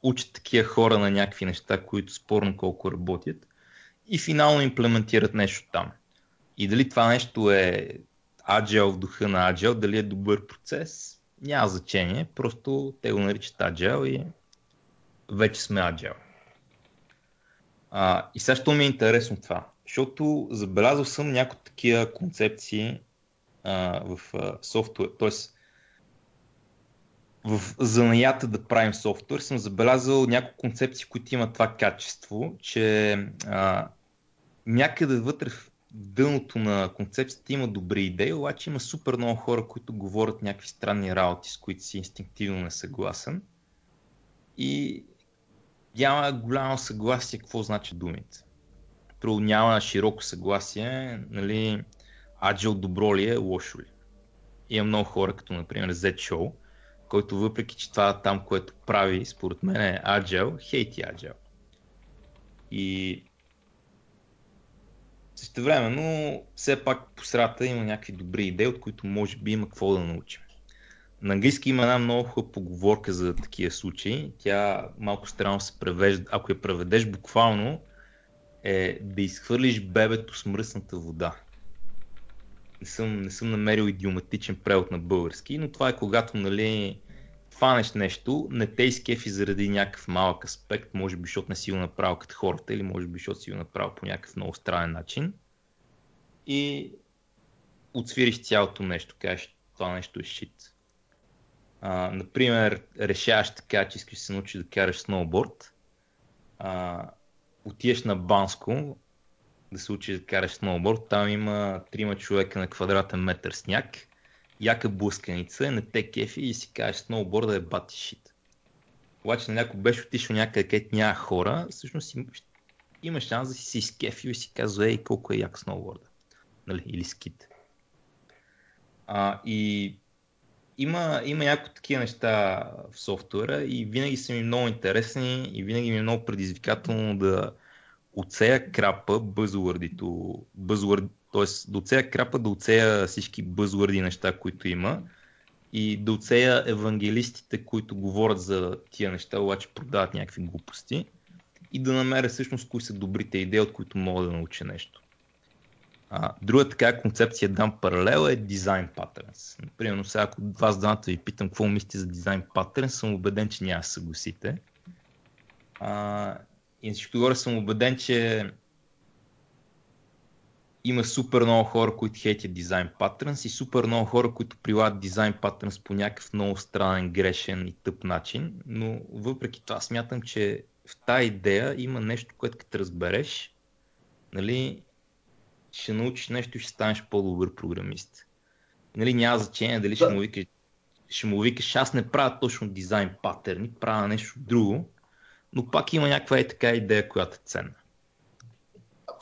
учат такива хора на някакви неща, които спорно колко работят и финално имплементират нещо там. И дали това нещо е Agile в духа на Agile, дали е добър процес, няма значение, просто те го наричат Agile и вече сме Agile. А, и сега, що ми е интересно това? Защото забелязал съм някои такива концепции а, в софтуер, т.е. в занаята да правим софтуер съм забелязал няколко концепции, които имат това качество, че а, някъде вътре в дъното на концепцията има добри идеи, обаче има супер много хора, които говорят някакви странни работи, с които си инстинктивно не съгласен. И няма голямо съгласие какво значи думите. Първо няма широко съгласие, нали, Agile добро ли е, лошо ли. Има много хора, като например Z Show, който въпреки, че това там, което прави, според мен е Agile, хейти Agile. И също време, но все пак по средата има някакви добри идеи, от които може би има какво да научим. На английски има една много хубава поговорка за такива случаи. Тя малко странно се превежда. Ако я преведеш буквално, е да изхвърлиш бебето с мръсната вода. Не съм, не съм намерил идиоматичен превод на български, но това е когато нали, фанеш нещо, не те изкефи заради някакъв малък аспект, може би защото не си го направил като хората или може би защото си го направил по някакъв много странен начин и отсвириш цялото нещо, кажеш това нещо е шит. А, например, решаваш така, че искаш да се научиш да караш сноуборд, а, отиеш на Банско да се учиш да караш сноуборд, там има трима човека на квадратен метър сняг, яка блъсканица, не те кефи и си кажеш сноуборда е бати шит. Обаче на някой беше отишъл някъде, където няма хора, всъщност има шанс да си си изкефил и си казва, ей, колко е як сноуборда. Нали, или скит. А, и има, има някои такива неща в софтуера и винаги са ми много интересни и винаги ми е много предизвикателно да оцея крапа бъзвърдито, бъзвърд, т.е. да оцея крапа, да оцея всички бъзвърди неща, които има и да оцея евангелистите, които говорят за тия неща, обаче продават някакви глупости и да намеря всъщност кои са добрите идеи, от които мога да науча нещо. А, друга така концепция дам паралел е дизайн паттернс. Примерно сега ако вас двамата ви питам какво мислите за дизайн паттернс, съм убеден, че няма да съгласите. А, и на всичко горе съм убеден, че има супер много хора, които хейтят дизайн паттернс и супер много хора, които прилагат дизайн паттернс по някакъв много странен, грешен и тъп начин, но въпреки това смятам, че в тази идея има нещо, което като разбереш, нали, ще научиш нещо и ще станеш по-добър програмист. Нали, няма значение дали да. ще му викаш, ще му викаш, аз не правя точно дизайн паттерни, правя нещо друго, но пак има някаква е така идея, която е ценна.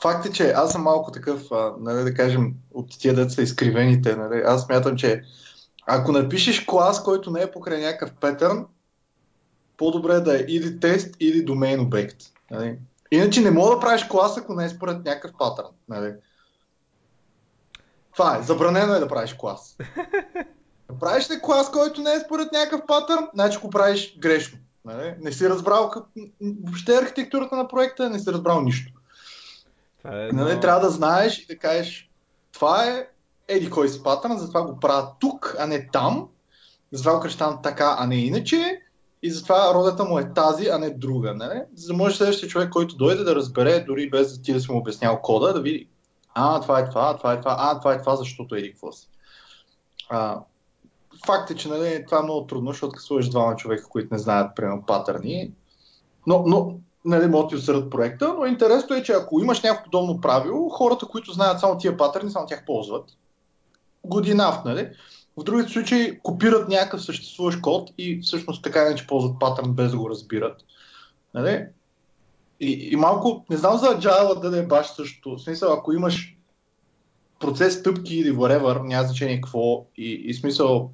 Факт е, че аз съм малко такъв, а, нали, да кажем, от тия деца изкривените. Нали. Аз смятам, че ако напишеш клас, който не е покрай някакъв петърн, по-добре е да е или тест, или домейн обект. Нали. Иначе не мога да правиш клас, ако не е според някакъв патърн. Нали. Това е. Забранено е да правиш клас. Да правиш ли клас, който не е според някакъв патърн, значи го правиш грешно. Нали? Не си разбрал как... въобще архитектурата на проекта, не си разбрал нищо. е нали? Трябва да знаеш и да кажеш, това е еди кой си патърн, затова го правя тук, а не там. Затова го кръщам така, а не иначе. И затова родата му е тази, а не друга. Нали? За да може следващия човек, който дойде да разбере, дори без да ти да си му обяснял кода, да види а, това е това, това е това, а, това е това, защото еди какво си. А, факт е, че нали, това е много трудно, защото като двама човека, които не знаят, примерно, патърни, но, но нали, могат да усърдат проекта, но интересното е, че ако имаш някакво подобно правило, хората, които знаят само тия патърни, само тях ползват. Година, нали? В другите случаи копират някакъв съществуващ код и всъщност така иначе ползват патърн без да го разбират. Нали? И, и малко, не знам за Agile да не е баш също. В смисъл, ако имаш процес, стъпки или whatever, няма значение какво, и, и смисъл,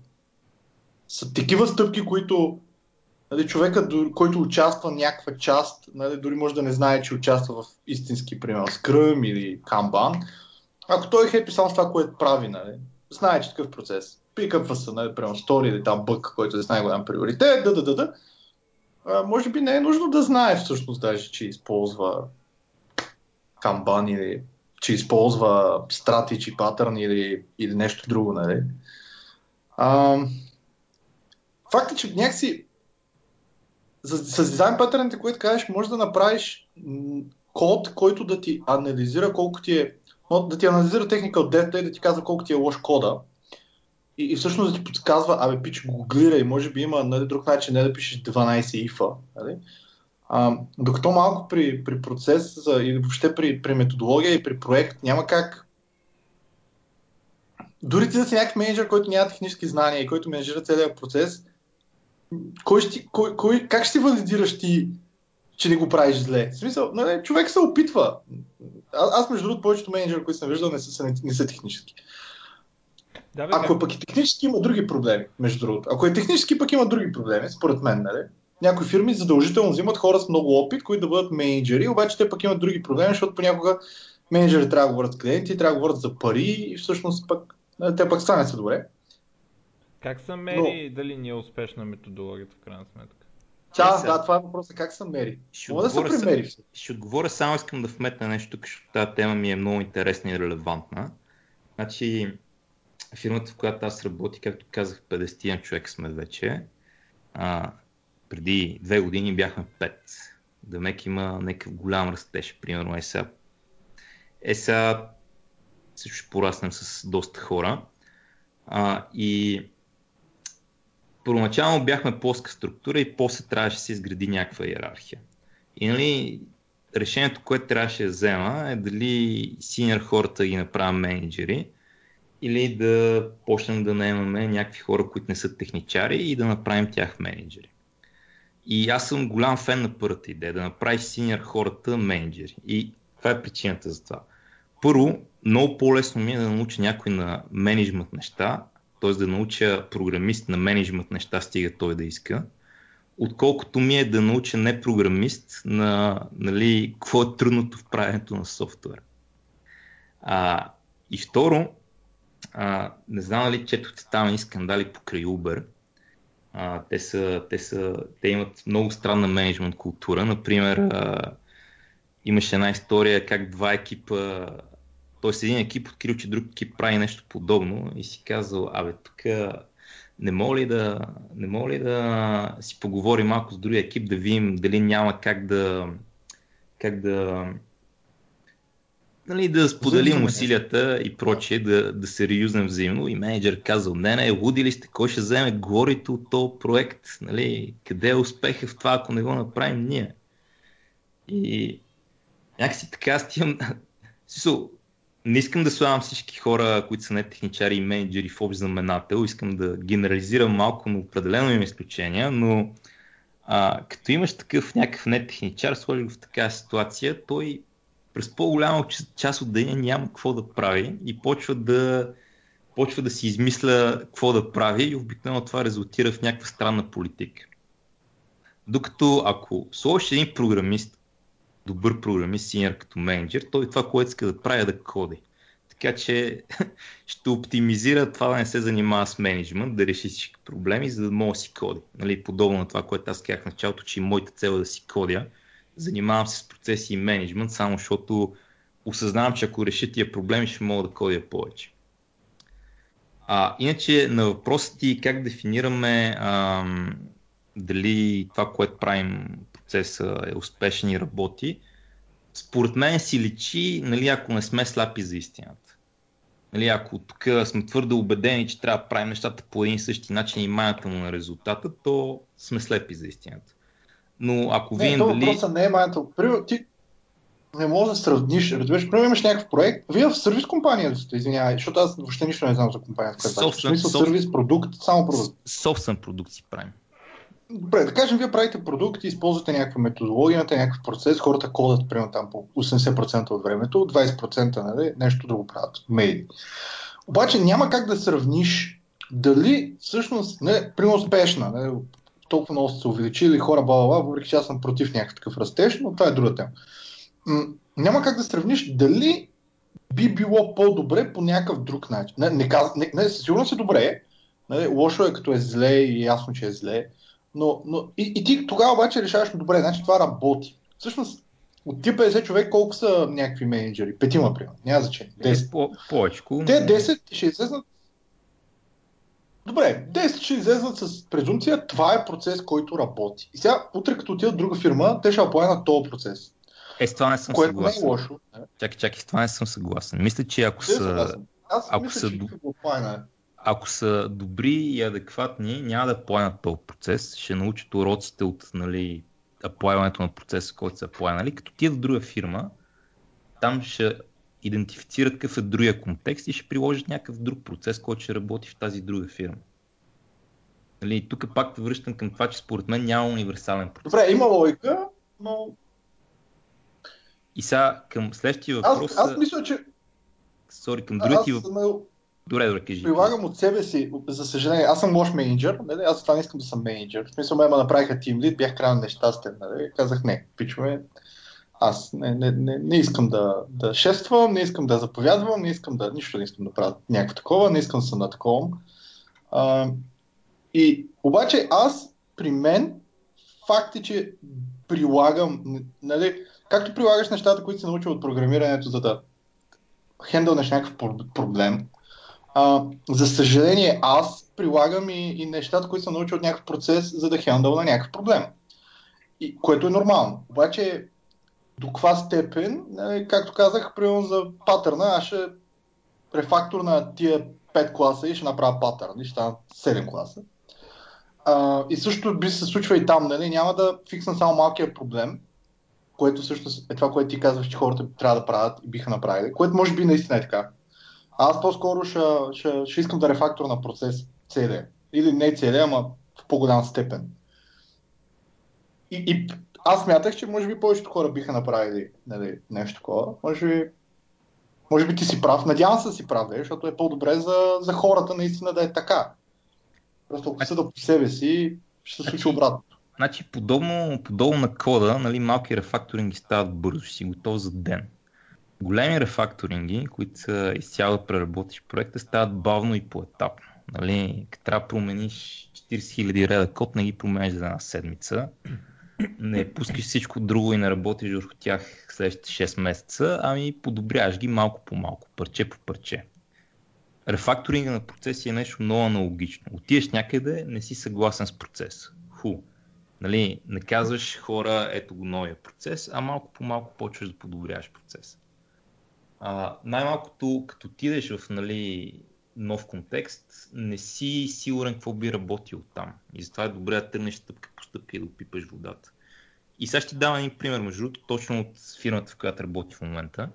са такива стъпки, които нали, човека, който участва някаква част, нали, дори може да не знае, че участва в истински, примерно, Scrum или Kanban, ако той е хепи само с това, което прави, нали, знае, че такъв процес. Пикъпва се, нали, примерно, стори или там бък, който е с най-голям приоритет, да, да, да, да а, може би не е нужно да знае всъщност даже, че използва камбан или че използва стратичи, патърн или, или нещо друго. Нали? А, факт е, че някакси с, с дизайн патърните, които кажеш, може да направиш код, който да ти анализира колко ти е, да ти анализира техника от data и да ти казва колко ти е лош кода. И, и всъщност да ти подсказва, абе, пич, гуглирай, може би има нали, друг начин, не да пишеш 12 ифа. Нали? А, докато малко при, при процес или въобще при, при методология и при проект няма как дори ти да си някакъв менеджер, който няма технически знания и който менеджира целият процес, кой ще, кой, кой, как ще валидираш ти, че не го правиш зле? В смисъл, нали, човек се опитва. А, аз, между другото, повечето менеджери, които съм виждал, не са, не, не са технически. Да, бе, Ако пък и технически има други проблеми, между другото. Ако е технически, пък има други проблеми, според мен, нали? Някои фирми задължително взимат хора с много опит, които да бъдат менеджери, обаче те пък имат други проблеми, защото понякога менеджери трябва да говорят с клиенти, трябва да говорят за пари и всъщност пък те пък стане се добре. Как се мери Но... дали ни е успешна методологията в крайна сметка? Да, е, да, това е въпросът. Как се мери? Ще да се примери. Ще, ще отговоря, само искам да вметна нещо тук, защото тази тема ми е много интересна и релевантна. Значи, фирмата, в която аз работя, както казах, 50 човек сме вече. А, преди две години бяхме 5. Дамек има някакъв голям растеж, примерно е сега. Е сега също ще пораснем с доста хора. А, и първоначално бяхме плоска структура и после трябваше да се изгради някаква иерархия. И нали, решението, което трябваше да взема е дали синьор хората ги направя менеджери или да почнем да наемаме някакви хора, които не са техничари и да направим тях менеджери. И аз съм голям фен на първата идея, да направиш синьор хората менеджери. И това е причината за това. Първо, много по-лесно ми е да науча някой на менеджмент неща, т.е. да науча програмист на менеджмент неща, стига той да иска, отколкото ми е да науча не програмист на нали, какво е трудното в правенето на софтуер. А, и второ, а, не знам дали четохте там и скандали покрай Uber. А, те, са, те, са, те имат много странна менеджмент култура. Например, а, имаше една история как два екипа Тоест един екип открил, че друг екип прави нещо подобно и си казал, абе, тук не мога ли да, не мога ли да си поговорим малко с другия екип, да видим дали няма как да, как да, нали, да споделим усилията и прочие, да, да се реюзнем взаимно. И менеджер казал, не, не, луди ли сте, кой ще вземе горите от този проект? Нали, къде е успеха в това, ако не го направим ние? И някакси така стигам... не искам да слагам всички хора, които са не техничари и менеджери в общ знаменател, искам да генерализирам малко, но определено има изключения, но а, като имаш такъв някакъв не техничар, сложи го в такава ситуация, той през по-голяма част от деня няма какво да прави и почва да, почва да си измисля какво да прави и обикновено това резултира в някаква странна политика. Докато ако сложиш един програмист, добър програмист, синьор като менеджер, той това, което иска да прави е да коди. Така че ще оптимизира това да не се занимава с менеджмент, да реши всички проблеми, за да може да си коди. Нали, подобно на това, което аз казах в началото, че моята цел е да си кодя. Занимавам се с процеси и менеджмент, само защото осъзнавам, че ако реша тия проблеми, ще мога да кодя повече. А, иначе на въпроса ти как дефинираме ам, дали това, което правим процеса е успешен и работи, според мен си личи, нали, ако не сме слапи за истината. Нали, ако тук сме твърдо убедени, че трябва да правим нещата по един и същи начин и майната му на резултата, то сме слепи за истината. Но ако вие. Не, дали... въпросът не е майната. Примерно, ти не можеш да сравниш. Разбираш, примерно имаш някакъв проект. Вие в сервис компания сте, извинявай, защото аз въобще нищо не знам за компанията. В смисъл сервис, продукт, само продукт. Собствен продукт си правим. Добре, да кажем, вие правите продукти, използвате някаква методология, някакъв процес, хората кодат примерно там по 80% от времето, 20% нали, нещо друго правят, мейли. Обаче няма как да сравниш дали всъщност, не, примерно успешна, не, толкова много се увеличили хора, бла, въпреки че аз съм против някакъв такъв растеж, но това е друга тема. М- няма как да сравниш дали би било по-добре по някакъв друг начин. Не, не, не, не със сигурност е добре, нали, лошо е като е зле и ясно, че е зле, но, но и, и ти тогава обаче решаваш, добре, значи това работи. Всъщност, от тия 50 човек колко са някакви менеджери? Петима, примерно. Няма значение. 10. Е, по- повече. Те 10 ще излезнат Добре, 10 ще излезнат с презумпция, това е процес, който работи. И сега, утре като отидат друга фирма, те ще на този процес. Е, с това не съм което съгласен. не е лошо. Чакай, чакай, с това не съм съгласен. Мисля, че ако Те са, Аз ако мисля, са че. Ако са добри и адекватни, няма да поемат този процес. Ще научат уроците от нали, аплайването на процеса, който са аплайнали. Като тия в друга фирма, там ще идентифицират какъв е другия контекст и ще приложат някакъв друг процес, който ще работи в тази друга фирма. Нали, тук пак връщам към това, че според мен няма универсален процес. Добре, има логика, но И сега към следващия аз, въпрос. аз мисля, че Сори, към другия аз ти въпрос. Добре, добре, кажи. прилагам от себе си, за съжаление, аз съм лош менеджер, нали? аз това не искам да съм менеджер. В смисъл, ме направиха тим лид, бях крайно нещастен, нали? казах не, пичове, аз не, не, не, не искам да, да шествам, не искам да заповядвам, не искам да, нищо не искам да правя някакво такова, не искам да съм на такова. И обаче аз при мен факт е, че прилагам, нали, както прилагаш нещата, които се научил от програмирането, за да хендълнеш някакъв проблем, а, за съжаление аз прилагам и, и нещата, които съм научил от някакъв процес, за да хендъл на някакъв проблем. И, което е нормално. Обаче до каква степен, нали, както казах, примерно за патърна, аз ще рефактор на тия 5 класа и ще направя патърн и ще станат 7 класа. А, и също би се случва и там, нали? Няма да фиксна само малкия проблем, което всъщност е това, което ти казваш, че хората трябва да правят и биха направили, което може би наистина е така. Аз по-скоро ще, ще, ще искам да рефактор на процес целия. Или не целия, ама в по-голям степен. И, и аз мятах, че може би повечето хора биха направили нали, нещо такова. Може би, може би ти си прав. Надявам се да си прав, защото е по-добре за, за хората наистина да е така. Просто ако съда по себе си, ще се случи Значи- обратно. Значи, подобно, подобно на кода, нали, малки рефакторинги стават бързо, ще си готов за ден. Големи рефакторинги, които са изцяло да преработиш проекта, стават бавно и поетапно. Нали, трябва да промениш 40 000 реда код, не ги промениш за една седмица. Не пускаш всичко друго и не работиш върху тях следващите 6 месеца, ами подобряваш ги малко по малко, парче по парче. Рефакторинга на процеси е нещо много аналогично. Отиеш някъде, не си съгласен с процеса. Ху. Нали, не казваш хора, ето го новия процес, а малко по малко почваш да подобряваш процеса. А, най-малкото, като отидеш в нали, нов контекст, не си сигурен какво би работил там. И затова е добре да тръгнеш стъпка по стъпка и да опипаш водата. И сега ще ти дам един пример, между другото, точно от фирмата, в която работи в момента.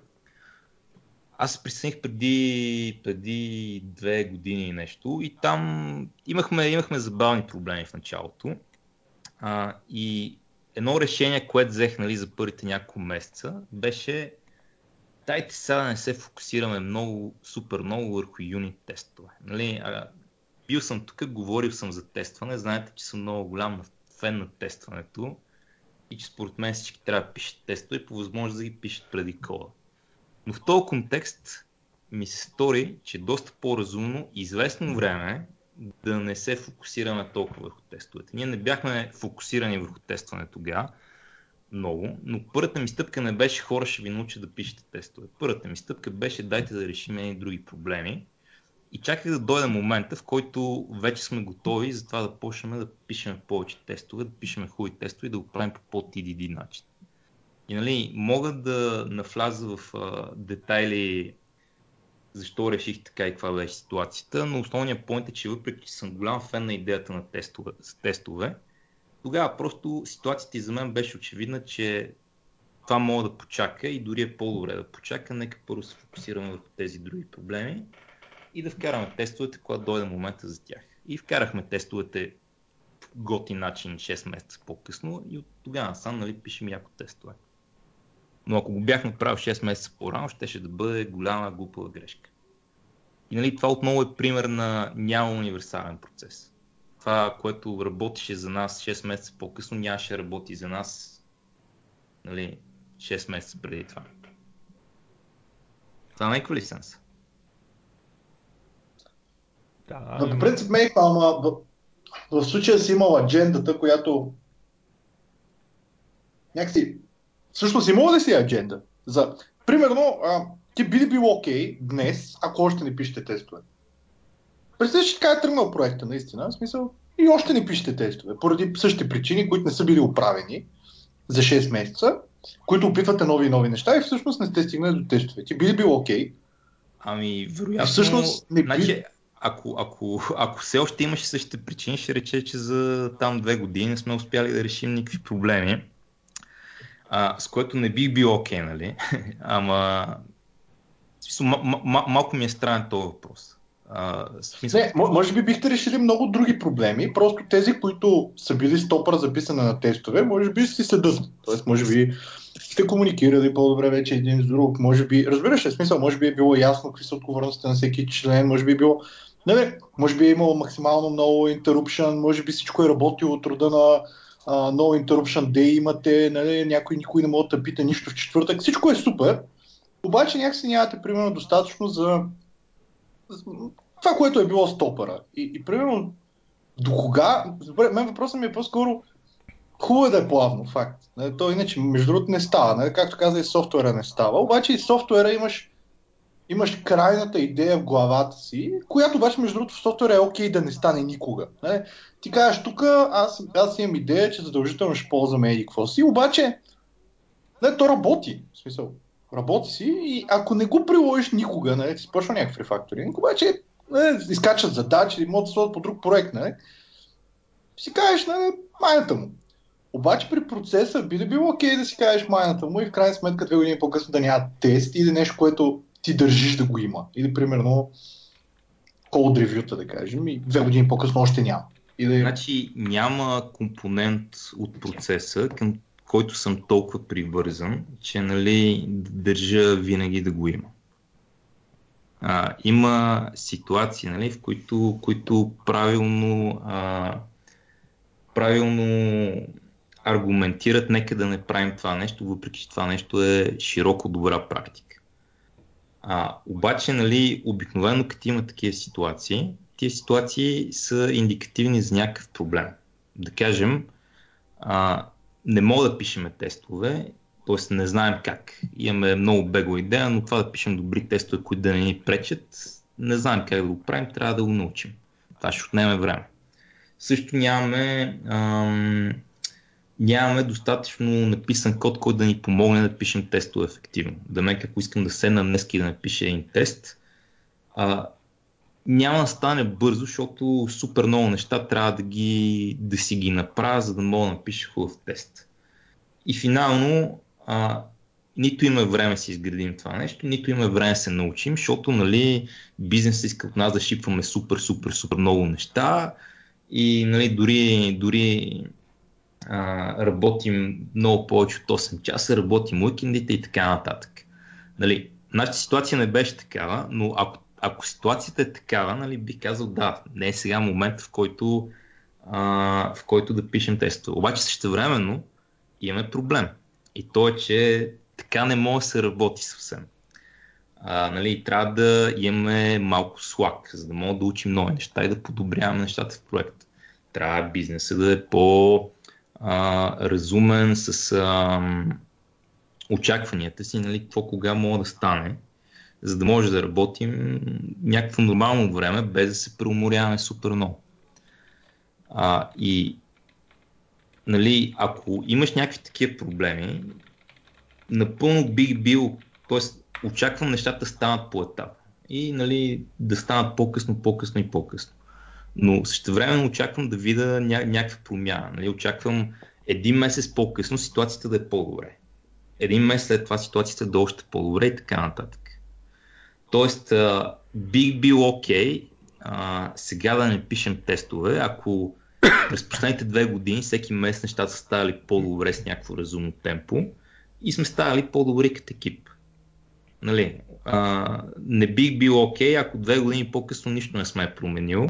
Аз се присъединих преди, преди две години и нещо и там имахме, имахме забавни проблеми в началото. А, и едно решение, което взех нали, за първите няколко месеца, беше дайте сега не се фокусираме много, супер много върху юнит тестове. Нали, а, бил съм тук, говорил съм за тестване, знаете, че съм много голям фен на тестването и че според мен всички трябва да пишат тестове и по възможност да ги пишат преди кода. Но в този контекст ми се стори, че е доста по-разумно известно време да не се фокусираме толкова върху тестовете. Ние не бяхме фокусирани върху тестване тогава много, но първата ми стъпка не беше хора ще ви научат да пишете тестове. Първата ми стъпка беше дайте да решим едни други проблеми и чаках да дойде момента, в който вече сме готови за това да почнем да пишем повече тестове, да пишем хубави тестове и да го правим по по-TDD начин. И нали, мога да навляза в а, детайли защо реших така и каква беше ситуацията, но основният поинт е, че въпреки че съм голям фен на идеята на тестове, с тестове, тогава просто ситуацията и за мен беше очевидна, че това мога да почака и дори е по-добре да почака. Нека първо се фокусираме върху тези други проблеми и да вкараме тестовете, когато дойде момента за тях. И вкарахме тестовете в готин начин 6 месеца по-късно и от тогава сам нали, пишем яко тестове. Но ако го бях направил 6 месеца по-рано, щеше да бъде голяма глупава грешка. И нали, това отново е пример на няма универсален процес. Това, което работеше за нас 6 месеца по-късно, нямаше да работи за нас нали, 6 месеца преди това. Това не е ли сенс? Да, Но по принцип ме ама в, в случая си имал аджендата, която някакси всъщност има ли си адженда? За, примерно, а, ти би ли било окей okay, днес, ако още не пишете тестове? Представете, че така е тръгнал проекта, наистина. В смисъл, и още не пишете тестове, поради същите причини, които не са били оправени за 6 месеца, които опитвате нови и нови неща и всъщност не сте стигнали до тестове. Ти би ли било окей? Okay? Ами, вероятно, всъщност, не би... значи, ако, ако, ако все още имаше същите причини, ще рече, че за там две години не сме успяли да решим никакви проблеми, а, с което не бих бил окей, okay, нали? Ама, смисъл, м- м- малко ми е странен този въпрос. Смисъл... Не, може би бихте решили много други проблеми, просто тези, които са били стопър записане на тестове, може би си седат. Тоест, може би сте комуникирали по-добре вече един с друг, може би, разбираш ли, смисъл, може би е било ясно какви са отговорностите на всеки член, може би е било, не, не, може би е имало максимално много interruption, може би всичко е работило от рода на uh, no interruption day имате, нали, някой никой не може да пита нищо в четвъртък, всичко е супер, обаче някакси нямате примерно достатъчно за това, което е било стопъра. И, и примерно, до кога, добре, мен въпросът ми е по-скоро, хубаво е да е плавно, факт. Нали, то иначе, между другото, не става. Нали? Както каза, и софтуера не става. Обаче и софтуера имаш, имаш крайната идея в главата си, която обаче, между другото, в софтуера е окей да не стане никога. Нали? Ти кажеш, тук аз, аз имам идея, че задължително ще ползваме еди какво си, обаче не, то работи. В смисъл, работи си и ако не го приложиш никога, нали, ти спочва някакъв рефакторинг, обаче нали, изкачат задачи могат да сложат по друг проект, нали, си кажеш, нали, майната му. Обаче при процеса би ли било окей да си кажеш майната му и в крайна сметка две години по-късно да няма тест или нещо, което ти държиш да го има. Или примерно код ревюта, да кажем, и две години по-късно още няма. Или... Значи няма компонент от процеса, към който съм толкова привързан, че нали, държа винаги да го има. А, има ситуации, нали, в които, които правилно, а, правилно аргументират нека да не правим това нещо, въпреки че това нещо е широко добра практика. А, обаче, нали, обикновено като има такива ситуации, тези ситуации са индикативни за някакъв проблем. Да кажем, а, не мога да пишеме тестове, т.е. не знаем как. Имаме много бегла идея, но това да пишем добри тестове, които да не ни пречат, не знаем как да го правим, трябва да го научим. Това ще отнеме време. Също нямаме, ам, нямаме достатъчно написан код, който да ни помогне да пишем тестове ефективно. Да ме, ако искам да седна днес и да напиша един тест, а, няма да стане бързо, защото супер много неща трябва да, ги, да си ги направя, за да мога да напиша хубав тест. И финално, а, нито има време да си изградим това нещо, нито има време да се научим, защото нали, бизнесът иска от нас да шипваме супер, супер, супер много неща и нали, дори, дори а, работим много повече от 8 часа, работим уикендите и така нататък. Нали, нашата ситуация не беше такава, но ако ако ситуацията е такава, нали, бих казал да, не е сега момент, в който, а, в който да пишем тестове. Обаче същевременно имаме проблем. И то е, че така не може да се работи съвсем. А, нали, трябва да имаме малко слак, за да мога да учим нови неща и да подобряваме нещата в проекта. Трябва бизнеса да е по-разумен с а, очакванията си, нали, какво кога мога да стане за да може да работим някакво нормално време, без да се преуморяваме супер много. А, и нали, ако имаш някакви такива проблеми, напълно бих бил, т.е. очаквам нещата да станат по етап и нали, да станат по-късно, по-късно и по-късно. Но също време очаквам да видя ня- някаква промяна. Нали, очаквам един месец по-късно ситуацията да е по-добре. Един месец след това ситуацията да е още по-добре и така нататък. Тоест, а, бих бил окей okay, сега да не пишем тестове, ако през последните две години всеки месец нещата са ставали по-добре с някакво разумно темпо и сме ставали по-добри като екип. Нали, а, не бих бил окей, okay, ако две години по-късно нищо не сме променил,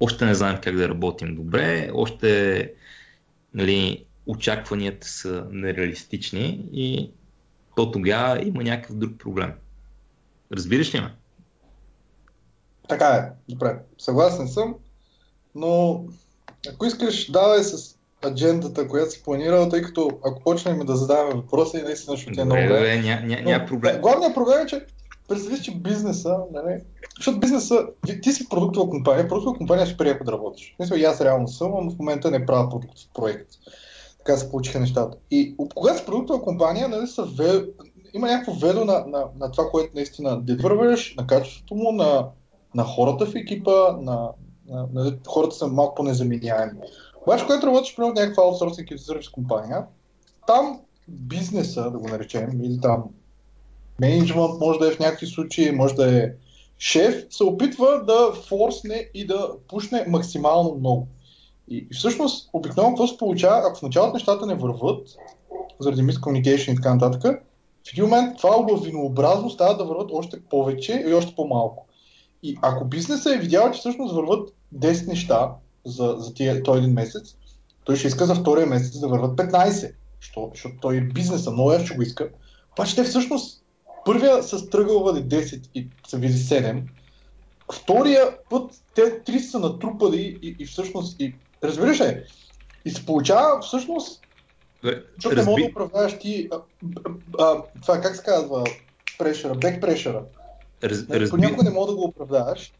още не знаем как да работим добре, още нали, очакванията са нереалистични и то тогава има някакъв друг проблем. Разбираш ли ме? Така е, добре. Съгласен съм, но ако искаш, давай с аджендата, която си планирал, тъй като ако почнем да задаваме въпроси, наистина ще отиде много време. Ня, ня, ня, проблем. Главният проблем е, че представи, че бизнеса, нали, защото бизнеса, ти си продуктова компания, продуктова компания ще приема да работиш. Мисля, и аз реално съм, но в момента не правя продукт, проект. Така се получиха нещата. И когато си продуктова компания, нали, са ве... има някакво ведо на, на, на това, което наистина деливърваш, на качеството му, на, на хората в екипа, на, на, на хората са малко по-незаменяеми. Обаче, когато работиш при някаква аутсорсинг и сервис компания, там бизнеса, да го наречем, или там менеджмент, може да е в някакви случаи, може да е шеф, се опитва да форсне и да пушне максимално много. И, и всъщност, обикновено какво се получава, ако в началото нещата не върват, заради miscommunication и така нататък, в един момент това лавинообразно става да върват още повече и още по-малко. И ако бизнесът е видял, че всъщност върват 10 неща за, за тия, един месец, той ще иска за втория месец да върват 15. Що? Защото той е бизнеса, много ще го иска. Обаче те всъщност първия с тръгъл е 10 и са види 7. Втория път те 3 са натрупали и, и всъщност и, разбираш ли? И се получава всъщност защото не мога да управляваш ти а, а, това как се казва прешера, бек прешера. Раз, нали, разби... Понякога не мога да го управляваш.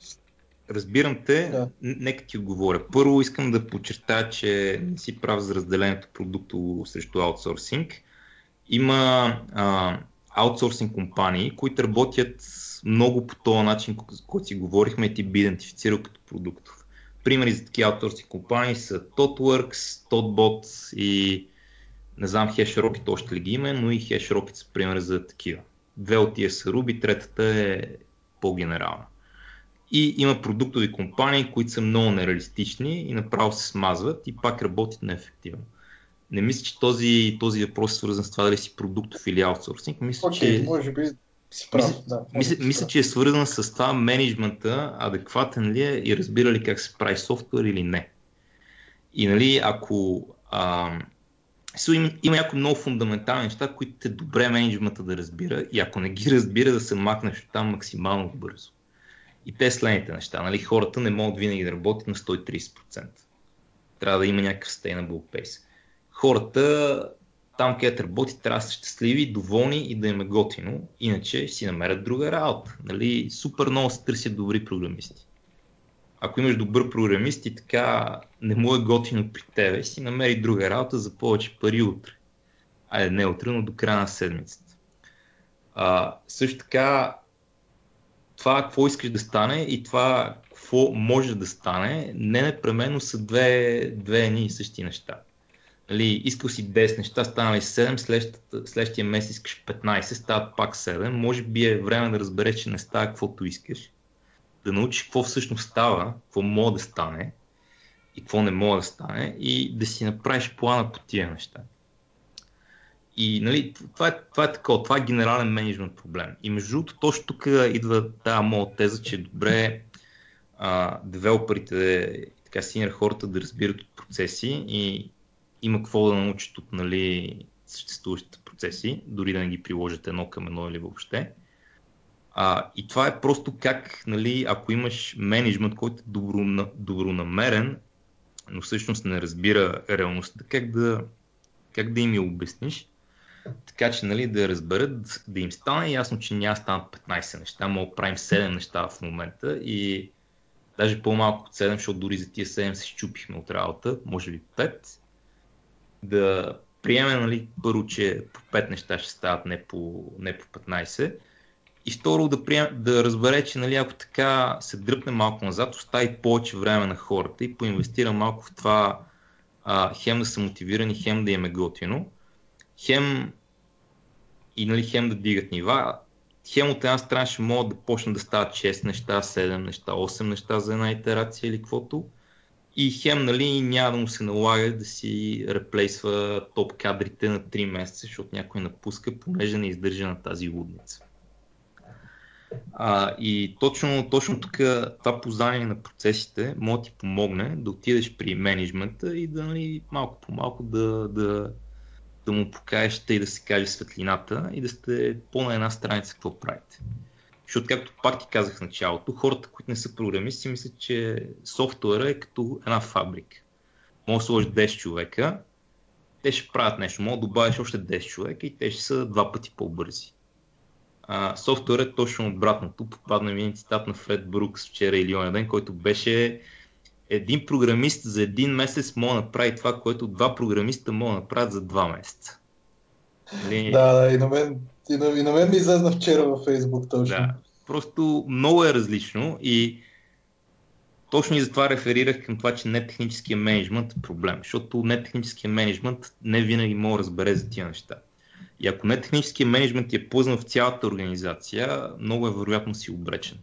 Разбирам те, да. нека ти отговоря. Първо искам да подчертая, че не си прав за разделението продукто срещу аутсорсинг. Има а, аутсорсинг компании, които работят много по този начин, който си говорихме и ти би идентифицирал като продуктов. Примери за такива аутсорсинг компании са TotWorks, TotBot и не знам HashRocket още ли ги има, но и HashRocket са примери за такива. Две от тия са Ruby, третата е по-генерална. И има продуктови компании, които са много нереалистични и направо се смазват и пак работят неефективно. Не мисля, че този, този въпрос е свързан с това дали си продуктов или аутсорсинг. Мисля, okay, че... може би си прав, мисля, да, мисля, мисля, че е свързан с това менеджмента, адекватен ли е и разбира ли как се прави софтуер или не. И нали, ако а, има, има някои много фундаментални неща, които е добре менеджмента да разбира и ако не ги разбира да се махнеш от там максимално бързо. И те следните неща. Нали? Хората не могат винаги да работят на 130%. Трябва да има някакъв sustainable pace. Хората там, където работи, трябва да са щастливи, доволни и да им е готино. Иначе си намерят друга работа. Нали? Супер много се търсят добри програмисти. Ако имаш добър програмист и така не му е готино при тебе, си намери друга работа за повече пари утре. Айде, не утре, но до края на седмицата. А, също така, това какво искаш да стане и това какво може да стане, не непременно са две, две едни и същи неща. Нали, искал си 10 неща, станали 7, следващия, месец искаш 15, стават пак 7. Може би е време да разбереш, че не става каквото искаш. Да научиш какво всъщност става, какво може да стане и какво не може да стане и да си направиш плана по тия неща. И нали, това, е, това е такова, това е генерален менеджмент проблем. И между другото, точно тук идва тази моя теза, че е добре а, девелоперите, така синьор хората да разбират от процеси и има какво да научат от нали, съществуващите процеси, дори да не ги приложат едно към едно или въобще. А, и това е просто как, нали, ако имаш менеджмент, който е добро, добронамерен, но всъщност не разбира реалността, как да, как да им я обясниш, така че нали, да разберат, да им стане ясно, че няма станат 15 неща, мога да правим 7 неща в момента и даже по-малко от 7, защото дори за тия 7 се щупихме от работа, може би 5. Да приемем нали, първо, че по 5 неща ще стават, не по, не по 15. И второ да, прием, да разбере, че нали, ако така се дръпне малко назад, остави повече време на хората и поинвестира малко в това а, хем да са мотивирани, хем да им е готино хем и нали, хем да дигат нива, хем от една страна ще могат да почнат да стават 6 неща, 7 неща, 8 неща за една итерация или каквото. И хем нали, няма да му се налага да си реплейсва топ кадрите на 3 месеца, защото някой напуска, понеже не издържа на тази лудница. А, и точно, точно тук това познание на процесите може да ти помогне да отидеш при менеджмента и да нали, малко по малко да, да да му покажеш и да се каже светлината и да сте по-на една страница какво правите. Защото, както пак ти казах в началото, хората, които не са програмисти, мислят, че софтуера е като една фабрика. може да сложиш 10 човека, те ще правят нещо, може да добавиш още 10 човека и те ще са два пъти по-бързи. А, софтуер е точно обратното. Попадна ми един цитат на Фред Брукс вчера или оня ден, който беше един програмист за един месец може да направи това, което два програмиста могат да направят за два месеца. Или... Да, да, и на мен, и на, и на мен ми излезна вчера във Фейсбук точно. Да, просто много е различно и точно и затова реферирах към това, че не техническия менеджмент е проблем, защото не техническия менеджмент не винаги може да разбере за тия неща. И ако не техническия менеджмент е познат в цялата организация, много е вероятно си обречен.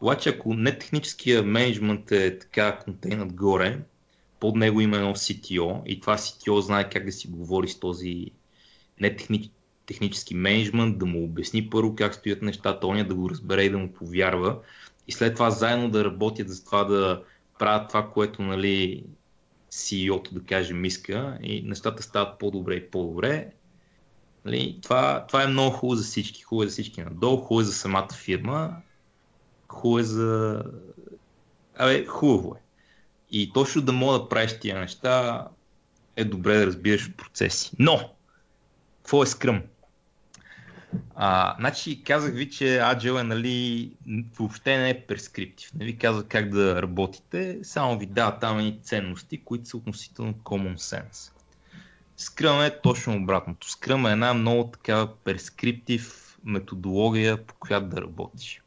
Обаче ако не техническия менеджмент е така контейнат горе, под него има едно CTO и това CTO знае как да си говори с този не техни, технически менеджмент, да му обясни първо как стоят нещата, оня да го разбере и да му повярва и след това заедно да работят за това да правят това, което нали, CEO-то да кажем иска и нещата стават по-добре и по-добре. Нали, това, това е много хубаво за всички. Хубаво е за всички надолу, хубаво е за самата фирма, хубаво е за... Абе, хубаво е. И точно да мога да правиш тия неща е добре да разбираш процеси. Но, какво е скръм? А, значи казах ви, че Agile е нали, въобще не е прескриптив. Не ви казва как да работите, само ви дава там и ценности, които са относително common sense. Scrum е точно обратното. Scrum е една много така прескриптив методология, по която да работиш.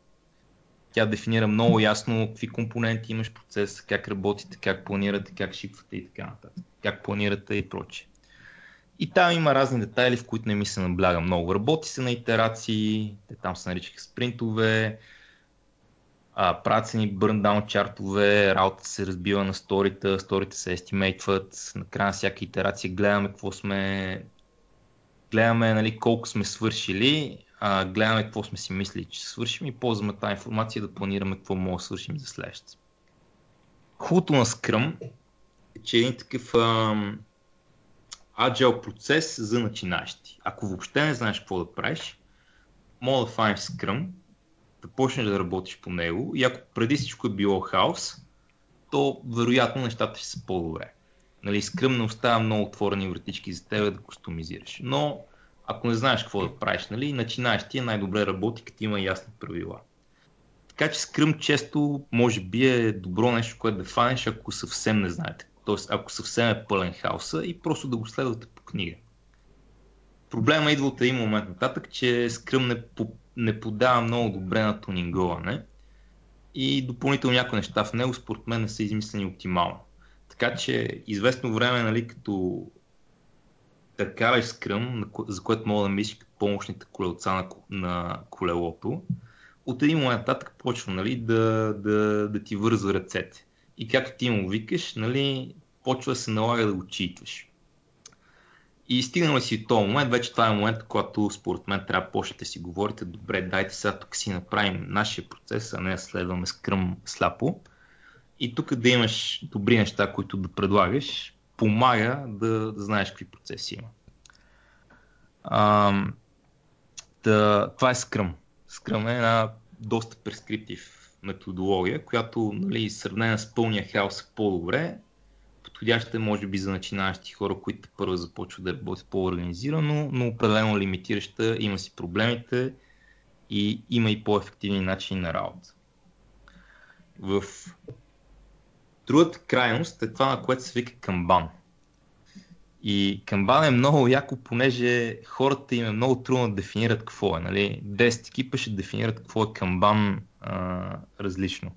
Тя дефинира много ясно какви компоненти имаш в процеса, как работите, как планирате, как шипвате и така нататък. Как планирате и прочее. И там има разни детайли, в които не ми се набляга много. Работи се на итерации, те там се наричаха спринтове, а, правят се ни бърндаун чартове, работа се разбива на сторита, сторите се естимейтват, накрая на всяка итерация гледаме какво сме, гледаме нали, колко сме свършили, а, гледаме какво сме си мислили, че свършим и ползваме тази информация да планираме какво мога да свършим за следващата. Хубавото на Scrum е, че един такъв ам, agile процес за начинащи. Ако въобще не знаеш какво да правиш, мога да фанеш Scrum, да почнеш да работиш по него и ако преди всичко е било хаос, то вероятно нещата ще са по-добре. Нали, не оставя много отворени вратички за теб да кустомизираш. Но ако не знаеш какво да правиш, нали, начинаещи е най-добре работи, като има ясни правила. Така че Scrum често може би е добро нещо, което да фанеш, ако съвсем не знаете т.е. ако съвсем е пълен хаоса и просто да го следвате по книга. Проблема идва от един момент нататък, че скръм не, по, не подава много добре на тунинговане и допълнително някои неща в него според мен не са измислени оптимално. Така че известно време, нали, като да караш скръм, за което мога да мислиш като помощните колелца на, на колелото, от един момент нататък почва нали, да, да, да ти вързва ръцете. И както ти му викаш, нали, почва да се налага да го читваш. И стигнали си този момент, вече това е момент, когато според мен трябва да почнете си говорите, добре, дайте сега тук си направим нашия процес, а не следваме скръм сляпо. И тук да имаш добри неща, които да предлагаш, помага да, да знаеш какви процеси има. А, да, това е скръм. Скръм е една доста прескриптив методология, която нали, сравнена с пълния хаос е по-добре. Подходяща може би за начинащи хора, които първо започват да работят по-организирано, но определено лимитираща, има си проблемите и има и по-ефективни начини на работа. В другата крайност е това, на което се вика камбан. И камбан е много яко, понеже хората им е много трудно да дефинират какво е. Нали? 10 екипа ще дефинират какво е камбан различно.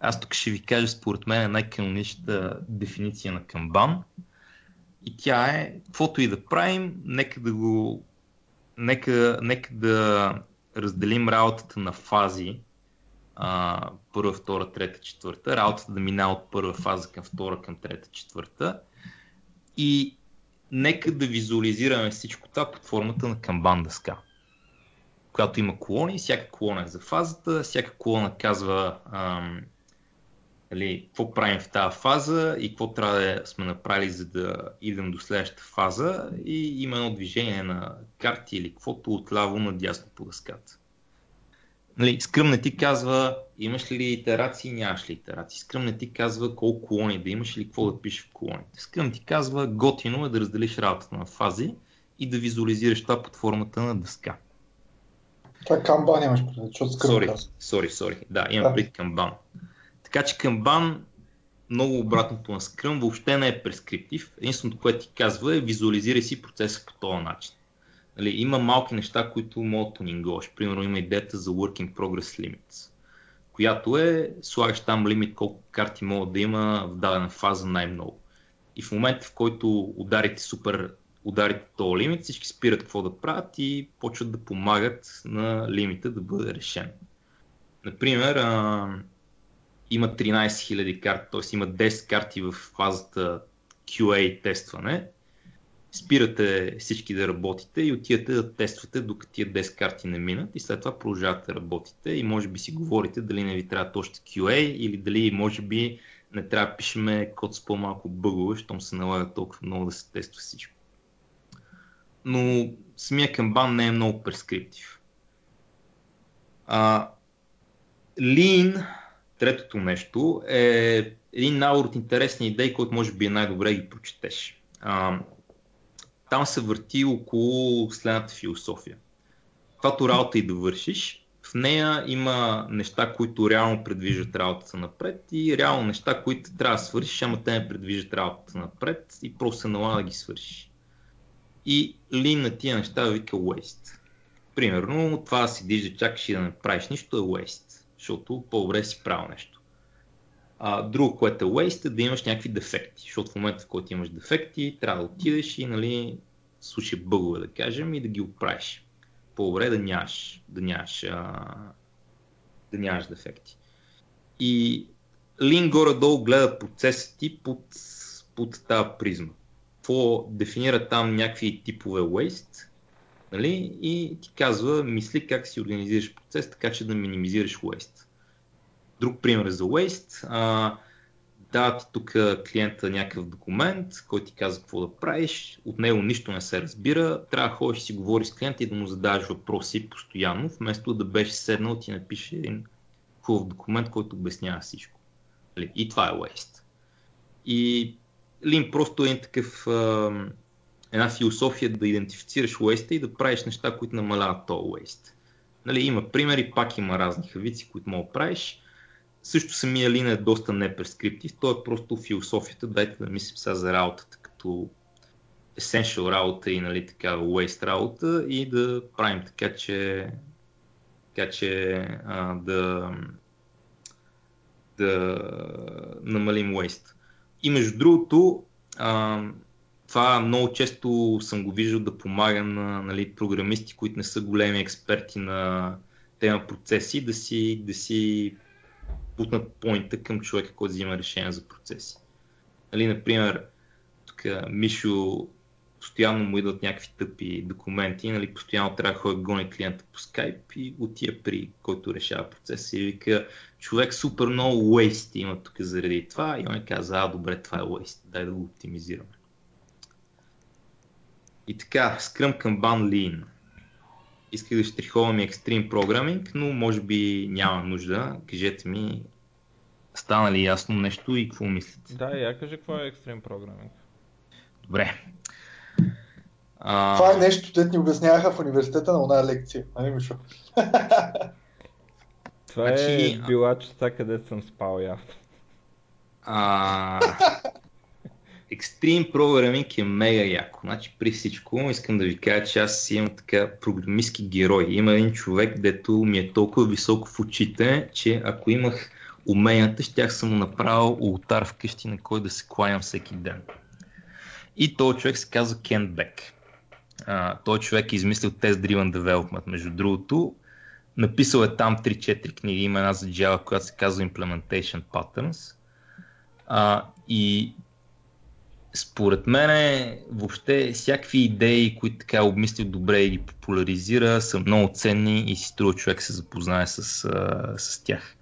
Аз тук ще ви кажа според мен най-каноничната дефиниция на камбан. И тя е, каквото и да правим, нека да го нека, нека да разделим работата на фази, а, първа, втора, трета, четвърта, работата да минава от първа фаза към втора, към трета, четвърта и нека да визуализираме всичко това под формата на камбан дъска която има колони, всяка колона е за фазата, всяка колона казва ам, нали, какво правим в тази фаза и какво трябва да сме направили, за да идем до следващата фаза и има едно движение на карти или каквото отляво надясно по дъската. Нали, Scrum не ти казва имаш ли итерации, нямаш ли итерации. Scrum не ти казва колко колони да имаш или какво да пишеш в колоните. Scrum ти казва готино е да разделиш работата на фази и да визуализираш това под формата на дъска. Това е камбан имаш предвид, защото Сори, сори, сори. Да, имам да. пред камбан. Така че камбан, много обратното на Scrum, въобще не е прескриптив. Единственото, което ти казва е визуализирай си процеса по този начин. Нали, има малки неща, които могат да тунинговаш. Примерно има идеята за Working Progress Limits, която е слагаш там лимит колко карти могат да има в дадена фаза най-много. И в момента, в който ударите супер ударите този лимит, всички спират какво да правят и почват да помагат на лимита да бъде решен. Например, а, има 13 000 карти, т.е. има 10 карти в фазата QA тестване. Спирате всички да работите и отивате да тествате докато тия 10 карти не минат и след това продължавате да работите и може би си говорите дали не ви трябва още QA или дали може би не трябва да пишеме код с по-малко бъгове, щом се налага толкова много да се тества всичко но самия камбан не е много прескриптив. А, Lean, третото нещо, е един набор от интересни идеи, който може би е най-добре ги прочетеш. А, там се върти около следната философия. Каквато работа и да вършиш, в нея има неща, които реално предвиждат работата напред и реално неща, които трябва да свършиш, ама те не предвиждат работата напред и просто се налага да ги свършиш и лин на тия неща вика waste. Примерно, това да седиш да чакаш и да не правиш нищо е waste, защото по-добре си правил нещо. А, друго, което е waste е да имаш някакви дефекти, защото в момента в който имаш дефекти, трябва да отидеш и нали, слушай бъгове да кажем и да ги оправиш. По-добре да нямаш, да нямаш, а, да нямаш дефекти. И Лин горе-долу гледа процеса ти под, под тази призма какво дефинира там някакви типове waste нали? и ти казва, мисли как си организираш процес, така че да минимизираш waste. Друг пример за waste. А, дава ти тук клиента някакъв документ, който ти казва какво да правиш, от него нищо не се разбира, трябва да ходиш си говориш с клиента и да му задаваш въпроси постоянно, вместо да беше седнал ти напише един хубав документ, който обяснява всичко. Нали? И това е waste. И Лин просто е такъв, а, една философия да идентифицираш уеста и да правиш неща, които намаляват този уест. Нали, има примери, пак има разни хавици, които мога да правиш. Също самия Лин е доста непрескриптив, то е просто философията, дайте да мислим сега за работата като essential работа и нали, така waste работа и да правим така, че, така, че а, да, да намалим waste. И между другото, а, това много често съм го виждал да помага на нали, програмисти, които не са големи експерти на тема процеси, да си, да си путнат поинта към човека, който взима решение за процеси. Нали, например, тук Мишо постоянно му идват някакви тъпи документи, нали, постоянно трябва да ходя гони клиента по скайп и отия при който решава процеса и вика, човек супер много waste има тук заради това и он каза, а добре, това е waste, дай да го оптимизираме. И така, Scrum Kanban Lean. Исках да штриховам и Extreme Programming, но може би няма нужда. Кажете ми, стана ли ясно нещо и какво мислите? Да, я кажи какво е Extreme Programming. Добре. А... Това е нещо, те ни обясняваха в университета на една лекция, нали Мишо? Това е значи... е била частта, където съм спал явно. А... Extreme Programming е мега яко. Значи при всичко искам да ви кажа, че аз имам така програмистски герой. Има един човек, дето ми е толкова високо в очите, че ако имах уменията, щях съм направил ултар вкъщи, на кой да се кланям всеки ден. И този човек се казва Кен Бек. Той човек е измислил Test Driven Development, между другото. Написал е там 3-4 книги, има една за Java, която се казва Implementation Patterns. А, и според мен въобще всякакви идеи, които така е обмислил добре и ги популяризира, са много ценни и си струва човек се запознае с, с тях.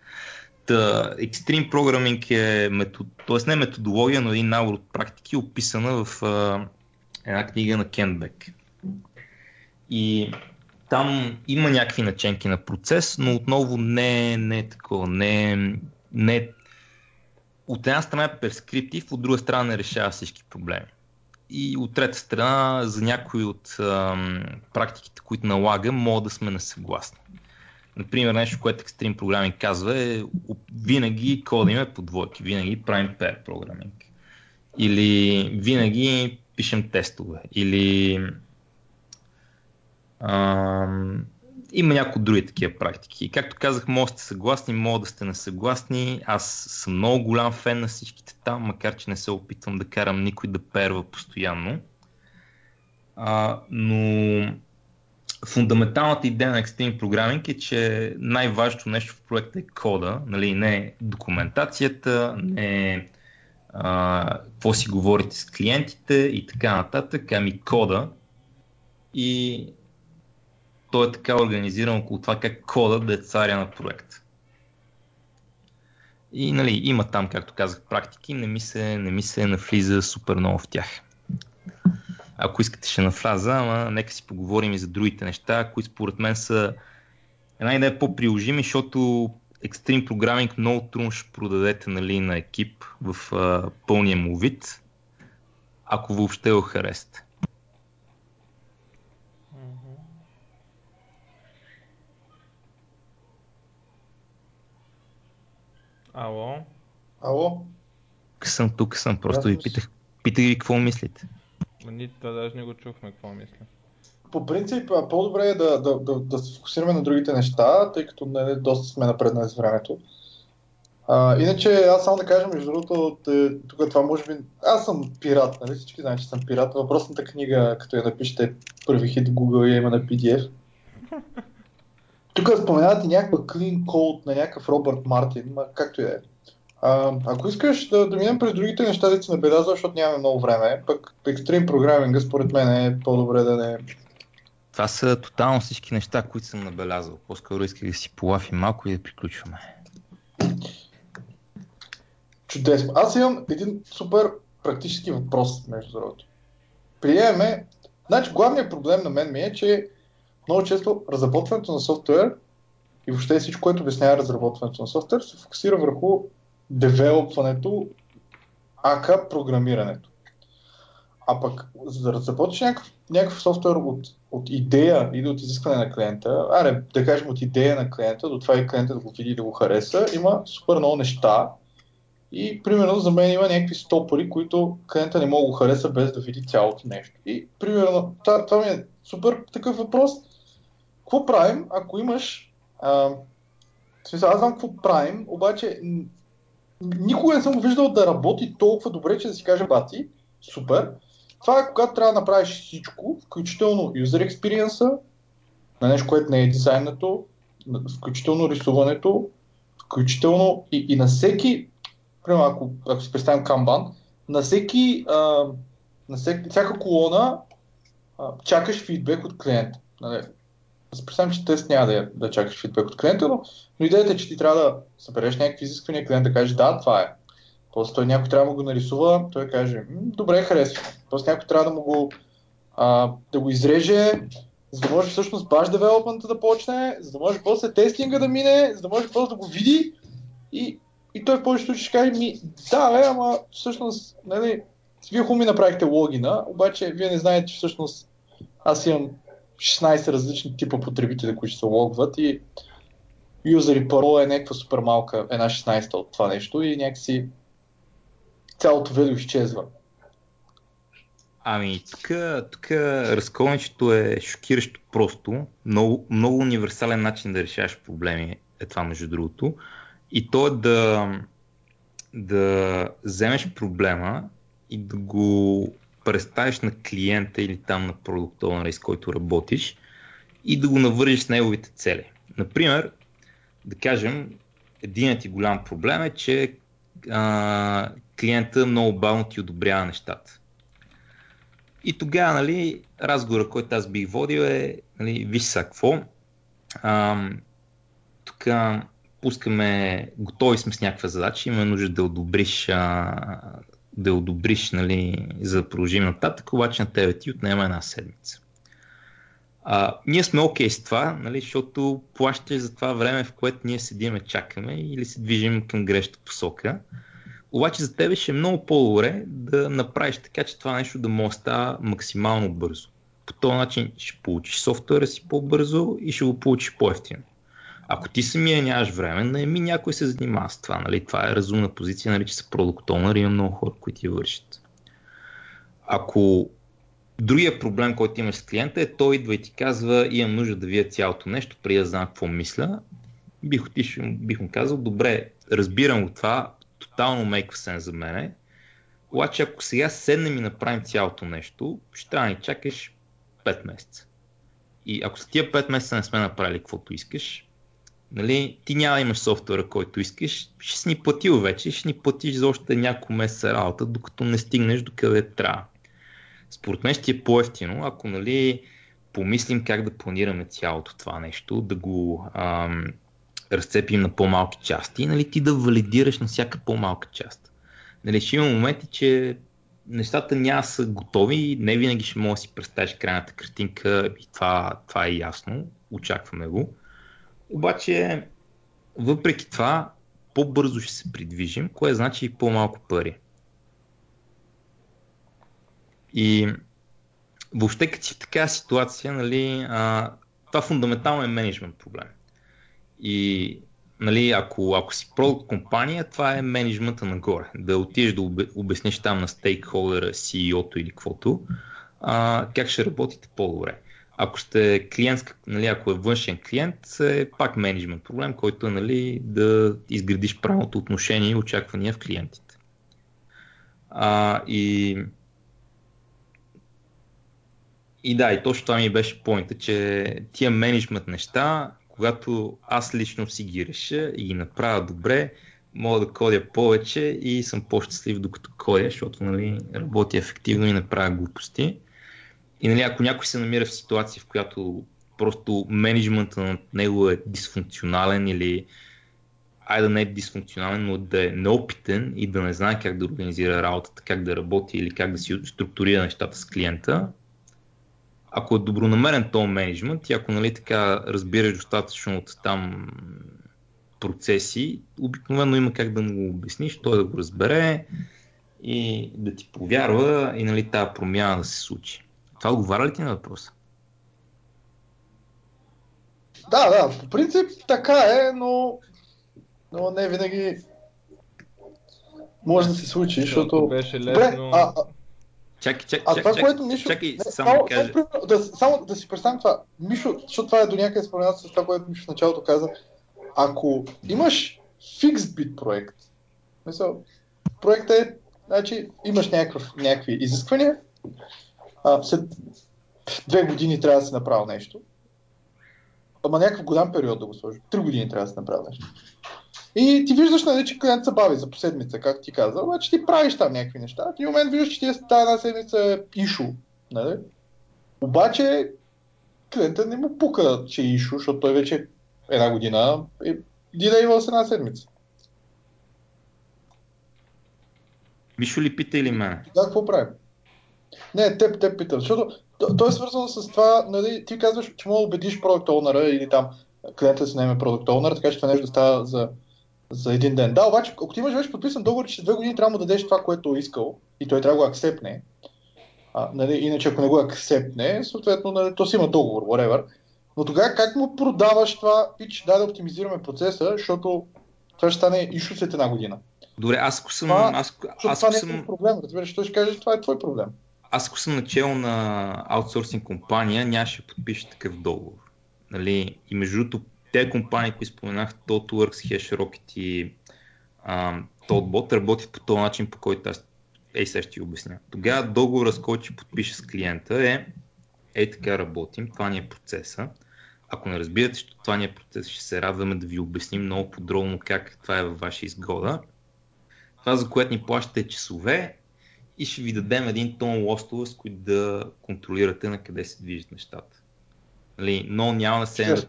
Та, Extreme Programming е метод, т.е. не методология, но един набор от практики, описана в а, една книга на Кенбек. И там има някакви наченки на процес, но отново не, не е такова, не, не от една страна е перскриптив, от друга страна не решава всички проблеми. И от трета страна, за някои от ам, практиките, които налагам, мога да сме несъгласни. Например, нещо, което Extreme Programming казва е винаги кодиме по двойки, винаги правим pair програминг. Или винаги пишем тестове. Или ам, има някои други такива практики. Както казах, може да сте съгласни, може да сте несъгласни. Аз съм много голям фен на всичките там, макар че не се опитвам да карам никой да перва постоянно. А, но фундаменталната идея на Extreme Programming е, че най-важното нещо в проекта е кода, нали, не документацията, не какво си говорите с клиентите и така нататък, ами кода. И той е така организиран около това как кода да е царя на проект. И нали, има там, както казах, практики, не ми се, не ми се навлиза супер много в тях. Ако искате ще нафраза, ама нека си поговорим и за другите неща, които според мен са една идея по-приложими, защото Extreme Programming много трудно ще продадете нали, на екип в а, пълния му вид, ако въобще го харесате. Ало? Ало? Съм, тук съм. Просто ви питах, питах ви какво мислите. Ние това даже не го чухме какво мисля. По принцип, по-добре е да, да, да, да се фокусираме на другите неща, тъй като не, доста сме напреднали с времето. А, иначе, аз само да кажа, между другото, тук това може би... Аз съм пират, нали? Всички знаят, че съм пират. Въпросната книга, като я напишете първи хит в Google, я има на PDF. Тук споменавате някаква clean code на някакъв Робърт Мартин, ма както и да е. ако искаш да, да минем през другите неща, да си набелязва, защото нямаме много време, пък екстрим програминга според мен е по-добре да не... Това са тотално всички неща, които съм набелязал. По-скоро исках да си полафим малко и да приключваме. Чудесно. Аз имам един супер практически въпрос, между другото. Приемаме... Значи, главният проблем на мен ми е, че много често разработването на софтуер и въобще всичко, което обяснява разработването на софтуер, се фокусира върху девелопването, ака програмирането. А пък, за да разработиш някакъв, някакъв софтуер от, от идея или от изискване на клиента, аре, да кажем от идея на клиента, до това и клиента да го види и да го хареса, има супер много неща. И, примерно, за мен има някакви стопори, които клиента не мога да го хареса без да види цялото нещо. И, примерно, това, това ми е супер такъв въпрос какво правим, ако имаш... А, смисъл, аз знам какво правим, обаче никога не съм виждал да работи толкова добре, че да си каже бати, супер. Това е когато трябва да направиш всичко, включително user experience на нещо, което не е дизайнато, включително рисуването, включително и, и на всеки, примерно ако, ако си представим Kanban, на всеки, а, на всеки, всяка колона а, чакаш фидбек от клиента. Нали? Представям, че тест няма да, да чакаш фидбек от клиента, но, но идеята е, че ти трябва да събереш някакви изисквания, клиент да каже да, това е. После той някой трябва да го нарисува, той каже, добре, харесва. После някой трябва да му го, а, да го изреже, за да може всъщност баш девелопмента да почне, за да може после тестинга да мине, за да може после да го види и, и той в повечето ще каже ми, да, бе, ама всъщност, нали, вие хубаво ми направихте логина, обаче вие не знаете, че всъщност аз имам 16 различни типа потребители, които се логват и юзер и парола е някаква супер малка, една 16 от това нещо и някакси цялото видео изчезва. Ами, тук, тук разковничето е шокиращо просто. Много, много универсален начин да решаваш проблеми е това, между другото. И то е да, да вземеш проблема и да го представиш на клиента или там на продуктовнера, с който работиш и да го навържиш с неговите цели. Например, да кажем, единият ти голям проблем е, че а, клиента много бавно ти одобрява нещата. И тогава, нали, разговора, който аз бих водил е, нали, виж са какво, тук пускаме, готови сме с някаква задача, има нужда да одобриш а, да одобриш нали, за да продължим нататък, обаче на тебе ти отнема една седмица. А, ние сме окей okay с това, нали, защото плащаш за това време, в което ние седиме, чакаме или се движим към грешната посока. Обаче за тебе ще е много по-добре да направиш така, че това нещо да може да става максимално бързо. По този начин ще получиш софтуера си по-бързо и ще го получиш по-ефтино. Ако ти самия нямаш време, наеми някой се занимава с това. Нали? Това е разумна позиция, че са продукт има много хора, които ти вършат. Ако другия проблем, който имаш с клиента е, той идва и ти казва, имам нужда да вия цялото нещо, преди да знам какво мисля, бих, отишъл, бих му казал, добре, разбирам го това, тотално make sense за мене, обаче ако сега седнем и направим цялото нещо, ще трябва да ни чакаш 5 месеца. И ако за тия 5 месеца не сме направили каквото искаш, нали, ти няма имаш софтуера, който искаш, ще си ни платил вече, ще ни платиш за още няколко месеца работа, докато не стигнеш до къде трябва. Според мен ще е по-ефтино, ако нали, помислим как да планираме цялото това нещо, да го ам, разцепим на по-малки части, нали, ти да валидираш на всяка по-малка част. Нали, ще има моменти, че нещата няма са готови, не винаги ще можеш да си представиш крайната картинка и това, това е ясно, очакваме го. Обаче, въпреки това, по-бързо ще се придвижим, кое значи и по-малко пари. И въобще като си в такава ситуация, нали, а, това фундаментално е менеджмент проблем. И нали, ако, ако си продукт компания, това е менеджмента нагоре. Да отидеш да обясниш там на стейкхолдера, CEO-то или каквото, а, как ще работите по-добре. Ако сте клиент, нали, ако е външен клиент, е пак менеджмент проблем, който е нали, да изградиш правилното отношение и очаквания в клиентите. А, и и да, и точно това ми беше поинта, че тия менеджмент неща, когато аз лично си ги реша и ги направя добре, мога да кодя повече и съм по-щастлив докато кодя, защото нали, работя ефективно и не правя глупости. И нали, ако някой се намира в ситуация, в която просто менеджмента на него е дисфункционален или айде да не е дисфункционален, но да е неопитен и да не знае как да организира работата, как да работи или как да си структурира нещата с клиента, ако е добронамерен този менеджмент и ако нали, така разбираш достатъчно от там процеси, обикновено има как да му го обясниш, той да го разбере и да ти повярва и нали, тази промяна да се случи. Това отговаря ли ти на въпроса? Да, да, по принцип така е, но, но не винаги може да се случи, защото... Беше лесно... Добре, а, Чакай, чакай, а това, чакай, което Мишо... чакай, не, само, само, да кажа. Да, само да си представям това. Мишо, защото това е до някъде споменато с това, което Мишо в началото каза. Ако имаш фикс бит проект, мисъл, проектът е, значи, имаш някакъв, някакви изисквания, а, след две години трябва да се направи нещо, ама някакъв голям период да го сложи. Три години трябва да се направи нещо. И ти виждаш, нали, че клиент се бави за седмица, както ти каза, обаче ти правиш там някакви неща. В един момент виждаш, че ти е тази една седмица е ишу. Нали? Обаче клиента не му пука, че е ишу, защото той вече една година е дилейвал с една седмица. Мишо ли пита или мен? Да, какво правим? Не, теб, теб питам, защото то, то е свързано с това, нали, ти казваш, че мога да убедиш продукт оунъра или там клиента си наеме продукт оунър, така че това нещо да става за за един ден. Да, обаче, ако ти имаш вече подписан договор, че две години трябва да дадеш това, което е искал и той трябва да го акцепне, а, нали, иначе ако не го акцепне, съответно, нали, то си има договор, whatever. Но тогава как му продаваш това пич, да, да оптимизираме процеса, защото това ще стане ишу след една година. Добре, аз ако съм... Това, аз, аз, това съм... не е проблем, разбираш, той ще каже, това е твой проблем. Аз ако съм начал на аутсорсинг компания, нямаше подпише такъв договор. Нали? И между другото, те компании, които споменах, ThoughtWorks, HashRocket и uh, ThoughtBot работят по този начин, по който аз ей сега ще ти обясня. Тогава договора, с който ще подпиша с клиента е е така работим, това ни е процеса. Ако не разбирате, че това ни е процес, ще се радваме да ви обясним много подробно как това е във ваша изгода. Това, за което ни плащате часове и ще ви дадем един тон лостове, с които да контролирате на къде се движат нещата. Нали, но няма да се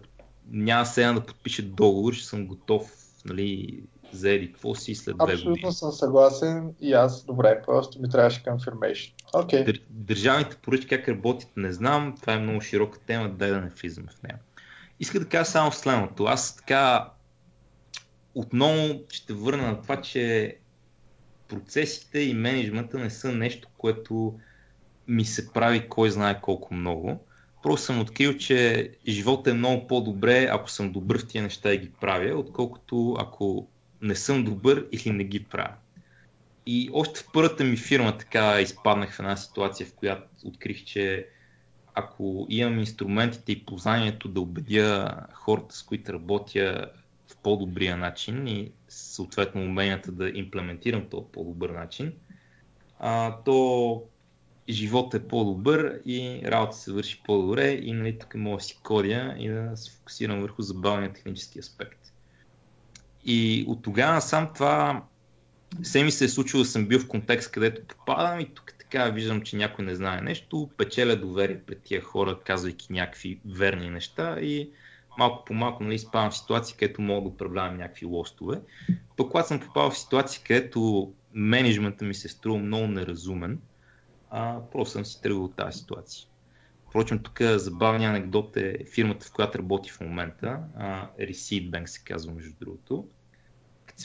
няма сега да подпиша договор, ще съм готов нали, за еди какво си след две години. Абсолютно съм съгласен и аз. Добре, просто ми трябваше confirmation. Okay. Дър, държавните поръчки как работят, не знам. Това е много широка тема, дай да не влизаме в нея. Иска да кажа само следното. Аз така отново ще върна на това, че процесите и менеджмента не са нещо, което ми се прави кой знае колко много. Просто съм открил, че живота е много по-добре, ако съм добър в тия неща и ги правя, отколкото ако не съм добър или не ги правя. И още в първата ми фирма така изпаднах в една ситуация, в която открих, че ако имам инструментите и познанието да убедя хората, с които работя по-добрия начин и съответно уменията да имплементирам този по-добър начин, а, то животът е по-добър и работа се върши по-добре и нали, тук мога да си кодя и да се фокусирам върху забавния технически аспект. И от тогава сам това все ми се е случило съм бил в контекст, където попадам и тук така виждам, че някой не знае нещо, печеля доверие пред тия хора, казвайки някакви верни неща и малко по малко нали, спавам в ситуации, където мога да управлявам някакви лостове. Пък когато съм попал в ситуации, където менеджмента ми се струва много неразумен, а, просто съм си тръгвал от тази ситуация. Впрочем, тук забавния анекдот е фирмата, в която работи в момента, а, Receipt Bank се казва между другото. Като,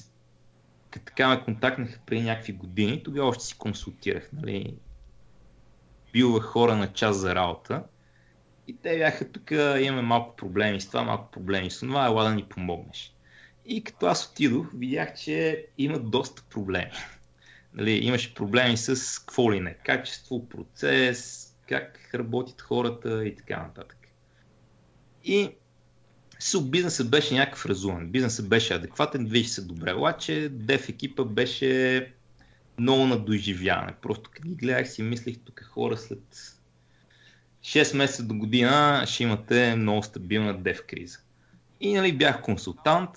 така ме контактнаха преди някакви години, тогава още си консултирах. Нали? Бил хора на час за работа и те бяха тук, имаме малко проблеми с това, малко проблеми с това, ела да ни помогнеш. И като аз отидох, видях, че има доста проблеми нали, имаше проблеми с какво ли не, качество, процес, как работят хората и така нататък. И со бизнесът беше някакъв разумен, бизнесът беше адекватен, движи се добре, обаче деф екипа беше много на доживяване. Просто като ги гледах си мислих тук хора след 6 месеца до година ще имате много стабилна дев криза. И нали, бях консултант,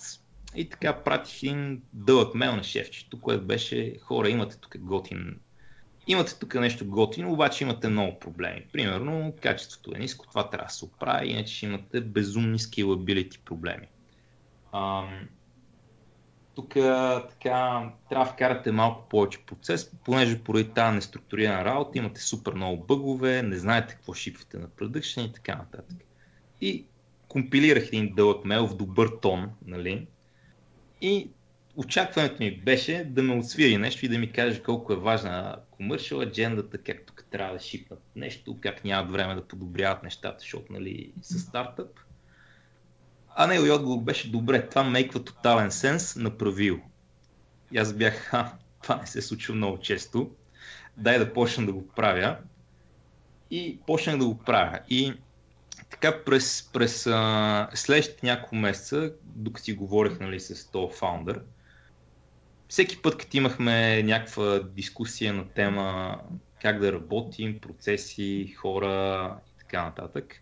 и така пратих един дълъг мейл на шефчето, което беше хора, имате тук готин Имате тук нещо готино, обаче имате много проблеми. Примерно, качеството е ниско, това трябва да се оправи, иначе ще имате безумни scalability проблеми. Ам, тук така трябва да вкарате малко повече процес, понеже поради тази неструктурирана работа имате супер много бъгове, не знаете какво шипвате на продъкшен и така нататък. И компилирах един дълъг мейл в добър тон, нали, и очакването ми беше да ме отсвири нещо и да ми каже колко е важна commercial аджендата, как тук трябва да шипнат нещо, как нямат време да подобряват нещата, защото нали, са стартъп. А неговият отговор беше добре, това мейква тотален сенс, направил. И аз бях, ха, това не се случва много често. Дай да почна да го правя. И почнах да го правя. И така през, през а, следващите няколко месеца, докато си говорих нали, с този фаундър, всеки път, като имахме някаква дискусия на тема как да работим, процеси, хора и така нататък,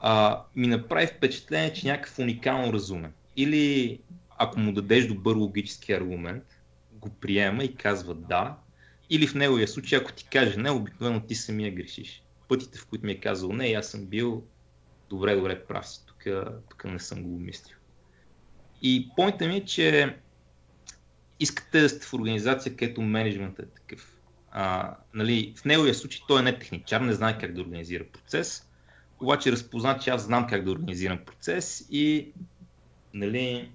а, ми направи впечатление, че някакъв уникално разумен. Или ако му дадеш добър логически аргумент, го приема и казва да, или в неговия случай, ако ти каже не, обикновено ти самия грешиш пътите, в които ми е казал не, аз съм бил добре, добре прав си, тук, тук не съм го мислил. И поинта ми е, че искате да сте в организация, където менеджментът е такъв. А, нали, в неговия случай той е не техничар, не знае как да организира процес, обаче разпозна, че аз знам как да организирам процес и нали,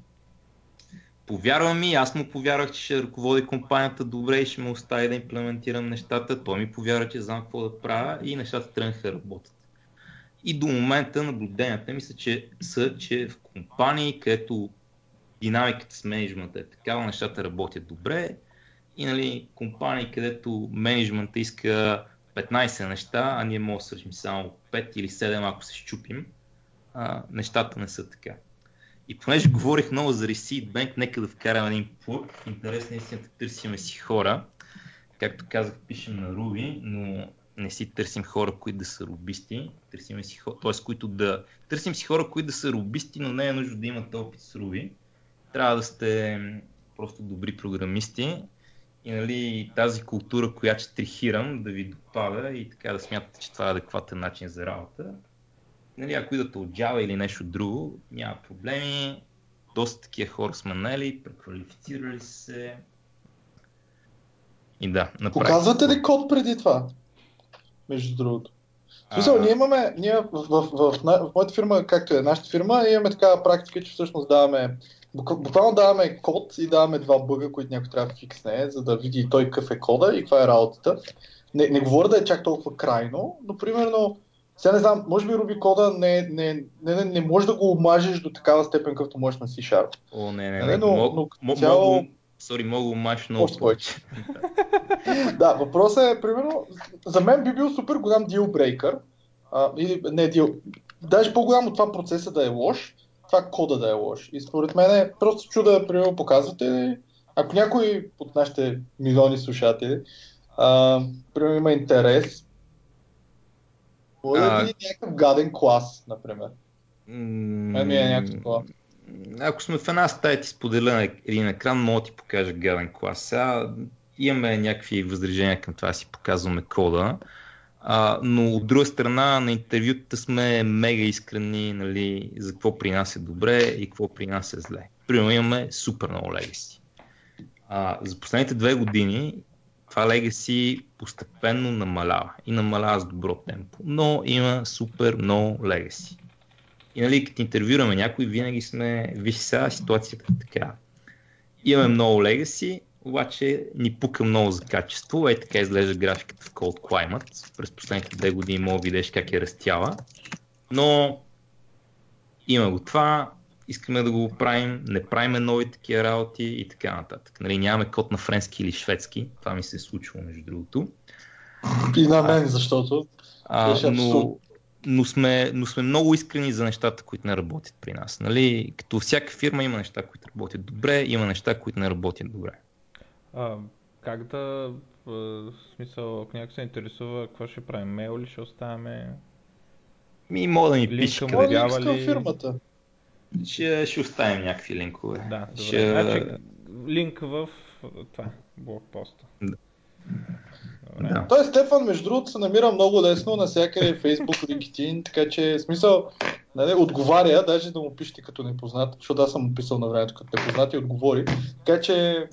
повярва ми, аз му повярвах, че ще ръководи компанията добре и ще ме остави да имплементирам нещата. Той ми повярва, че знам какво да правя и нещата тръгнаха да работят. И до момента наблюденията мисля, че са, че в компании, където динамиката с менеджмента е такава, нещата работят добре и нали, компании, където менеджмента иска 15 неща, а ние можем да свършим само 5 или 7, ако се щупим, а, нещата не са така. И понеже говорих много за Receipt Bank, нека да вкарам един плък. Интересно да търсиме си хора. Както казах, пишем на Ruby, но не си търсим хора, които да са рубисти. Търсим си хора, т.е. които да... Търсим си хора, които да са рубисти, но не е нужно да имате опит с Ruby. Трябва да сте просто добри програмисти и нали, тази култура, която штрихирам, да ви допада и така да смятате, че това е адекватен начин за работа нали, ако идвате от Java или нещо друго, няма проблеми. доста такива хора сме наели, преквалифицирали се. И да, направи. Показвате ли код преди това? Между другото. Смисъл, ние имаме, ние в, в, в, в, в моята фирма, както е нашата фирма, имаме такава практика, че всъщност даваме, буквално даваме код и даваме два бъга, които някой трябва да фиксне, за да види той какъв е кода и каква е работата. Не, не говоря да е чак толкова крайно, но примерно, сега не знам, може би Ruby кода не, не, не, не, не може да го омажеш до такава степен, какъвто можеш на C-Sharp. О, не, не, не. не но, но, но цяло... Сори, мога го маш много повече. да, въпросът е, примерно, за мен би бил супер голям дилбрейкър, или не дил, даже по-голям от това процеса да е лош, това кода да е лош. И според мен е просто чуда, примерно, показвате, ако някой от нашите милиони слушатели, а, примерно има интерес, може да види някакъв гаден клас, например. Мен ми е някакво ако сме в една стая ти споделя един екран, мога да ти покажа гаден клас. Сега имаме някакви възражения към това, си показваме кода. А, но от друга страна на интервютата сме мега искрени нали, за какво при нас е добре и какво при нас е зле. Примерно имаме супер много легаси. А, за последните две години това легаси постепенно намалява и намалява с добро темпо, но има супер много легаси. И нали, като интервюраме някой, винаги сме, виж сега ситуацията е така. Имаме много легаси, обаче ни пука много за качество. Ей така изглежда графиката в Cold Climate. През последните две години мога да видиш как е растяла. Но има го това, искаме да го правим, не правиме нови такива работи и така нататък. Нали, нямаме код на френски или шведски. Това ми се е случило, между другото. И на мен, защото. А, но, но сме, но сме много искрени за нещата, които не работят при нас. Нали? Като всяка фирма има неща, които работят добре, има неща, които не работят добре. А, как да, в смисъл, ако някой се интересува, какво ще правим? Мейл ли ще оставяме? Ми, мога да ми пише къде ли... фирмата. Ще, ще оставим някакви линкове. Да, добре. Ще... Значи, линк в това, блокпоста. Да. Да. Той Стефан, между другото, се намира много лесно на всякъде Facebook, LinkedIn, така че смисъл нали, отговаря, даже да му пишете като непознат, защото аз съм му писал на времето като непознат и отговори. Така че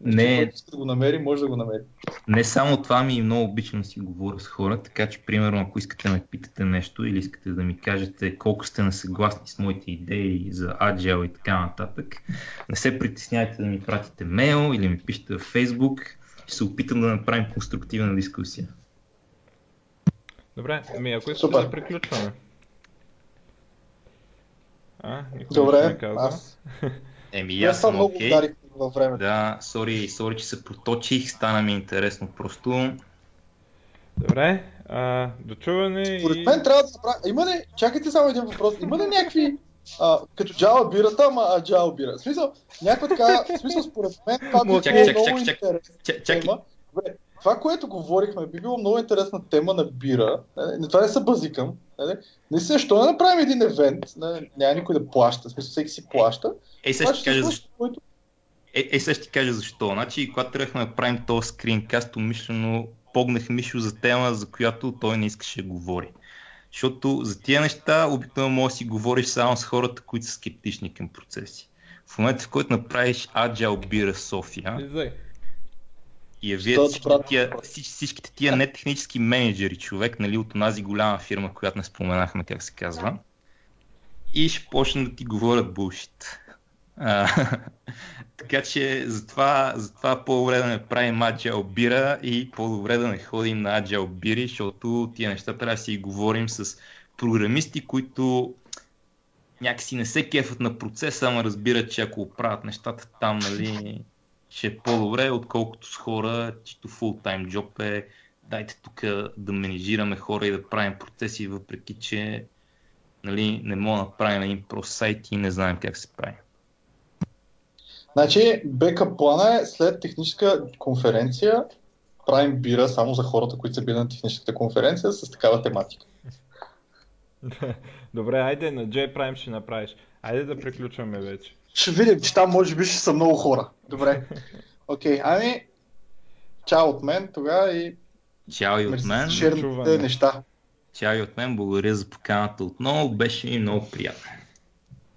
не, да го намери, може да го намери. Не само това ми много обичам да си говоря с хора, така че примерно ако искате да ме питате нещо или искате да ми кажете колко сте несъгласни с моите идеи за Agile и така нататък, не се притесняйте да ми пратите мейл или ми пишете в Facebook ще се опитам да направим конструктивна дискусия. Добре, ами ако искате да приключваме. А, Добре, не казва. аз... Еми, аз съм много окей. Okay. Във времето. Да, сори, сори, че се проточих, стана ми интересно просто. Добре, а, дочуване Според и... мен трябва да направя... Има ли... Чакайте само един въпрос. Има ли някакви а, като джава бирата, ама а джава бира. В смисъл, някаква така, в смисъл според мен това би било много интересна Добре, това, което говорихме, би било много интересна тема на бира. Не, това не се базикам. Не се, защо не направим един евент, не, няма никой да плаща, в смисъл всеки си плаща. Ей, сега ще кажа защо. Който... Е, е, сега ще ти кажа защо. Значи, когато трябвахме да правим този скринкаст, умишлено погнах Мишо за тема, за която той не искаше да говори. Защото за тия неща обикновено можеш да си говориш само с хората, които са скептични към процеси. В момента, в който направиш Agile Бира София и явият всички тия, всичките тия нетехнически менеджери, човек нали, от онази голяма фирма, която не споменахме как се казва, и ще почнат да ти говорят булшит. така че затова, затова по-добре да не правим Agile бира и по-добре да не ходим на Agile бири, защото тия неща трябва да си говорим с програмисти, които някакси не се кефат на процеса, ама разбират, че ако правят нещата там, нали, ще е по-добре, отколкото с хора, чето фултайм джоб е дайте тук да менежираме хора и да правим процеси, въпреки че нали, не мога да направим един прост сайт и не знаем как се прави. Значи, бека плана е след техническа конференция правим бира само за хората, които са били на техническата конференция с такава тематика. Добре, айде на J Prime ще направиш. Айде да приключваме вече. Ще видим, че там може би ще са много хора. Добре. Окей, okay, ами, чао от мен тогава и... Чао и от мен. Ширните неща. Чао и от мен, благодаря за поканата отново, беше ми много приятно.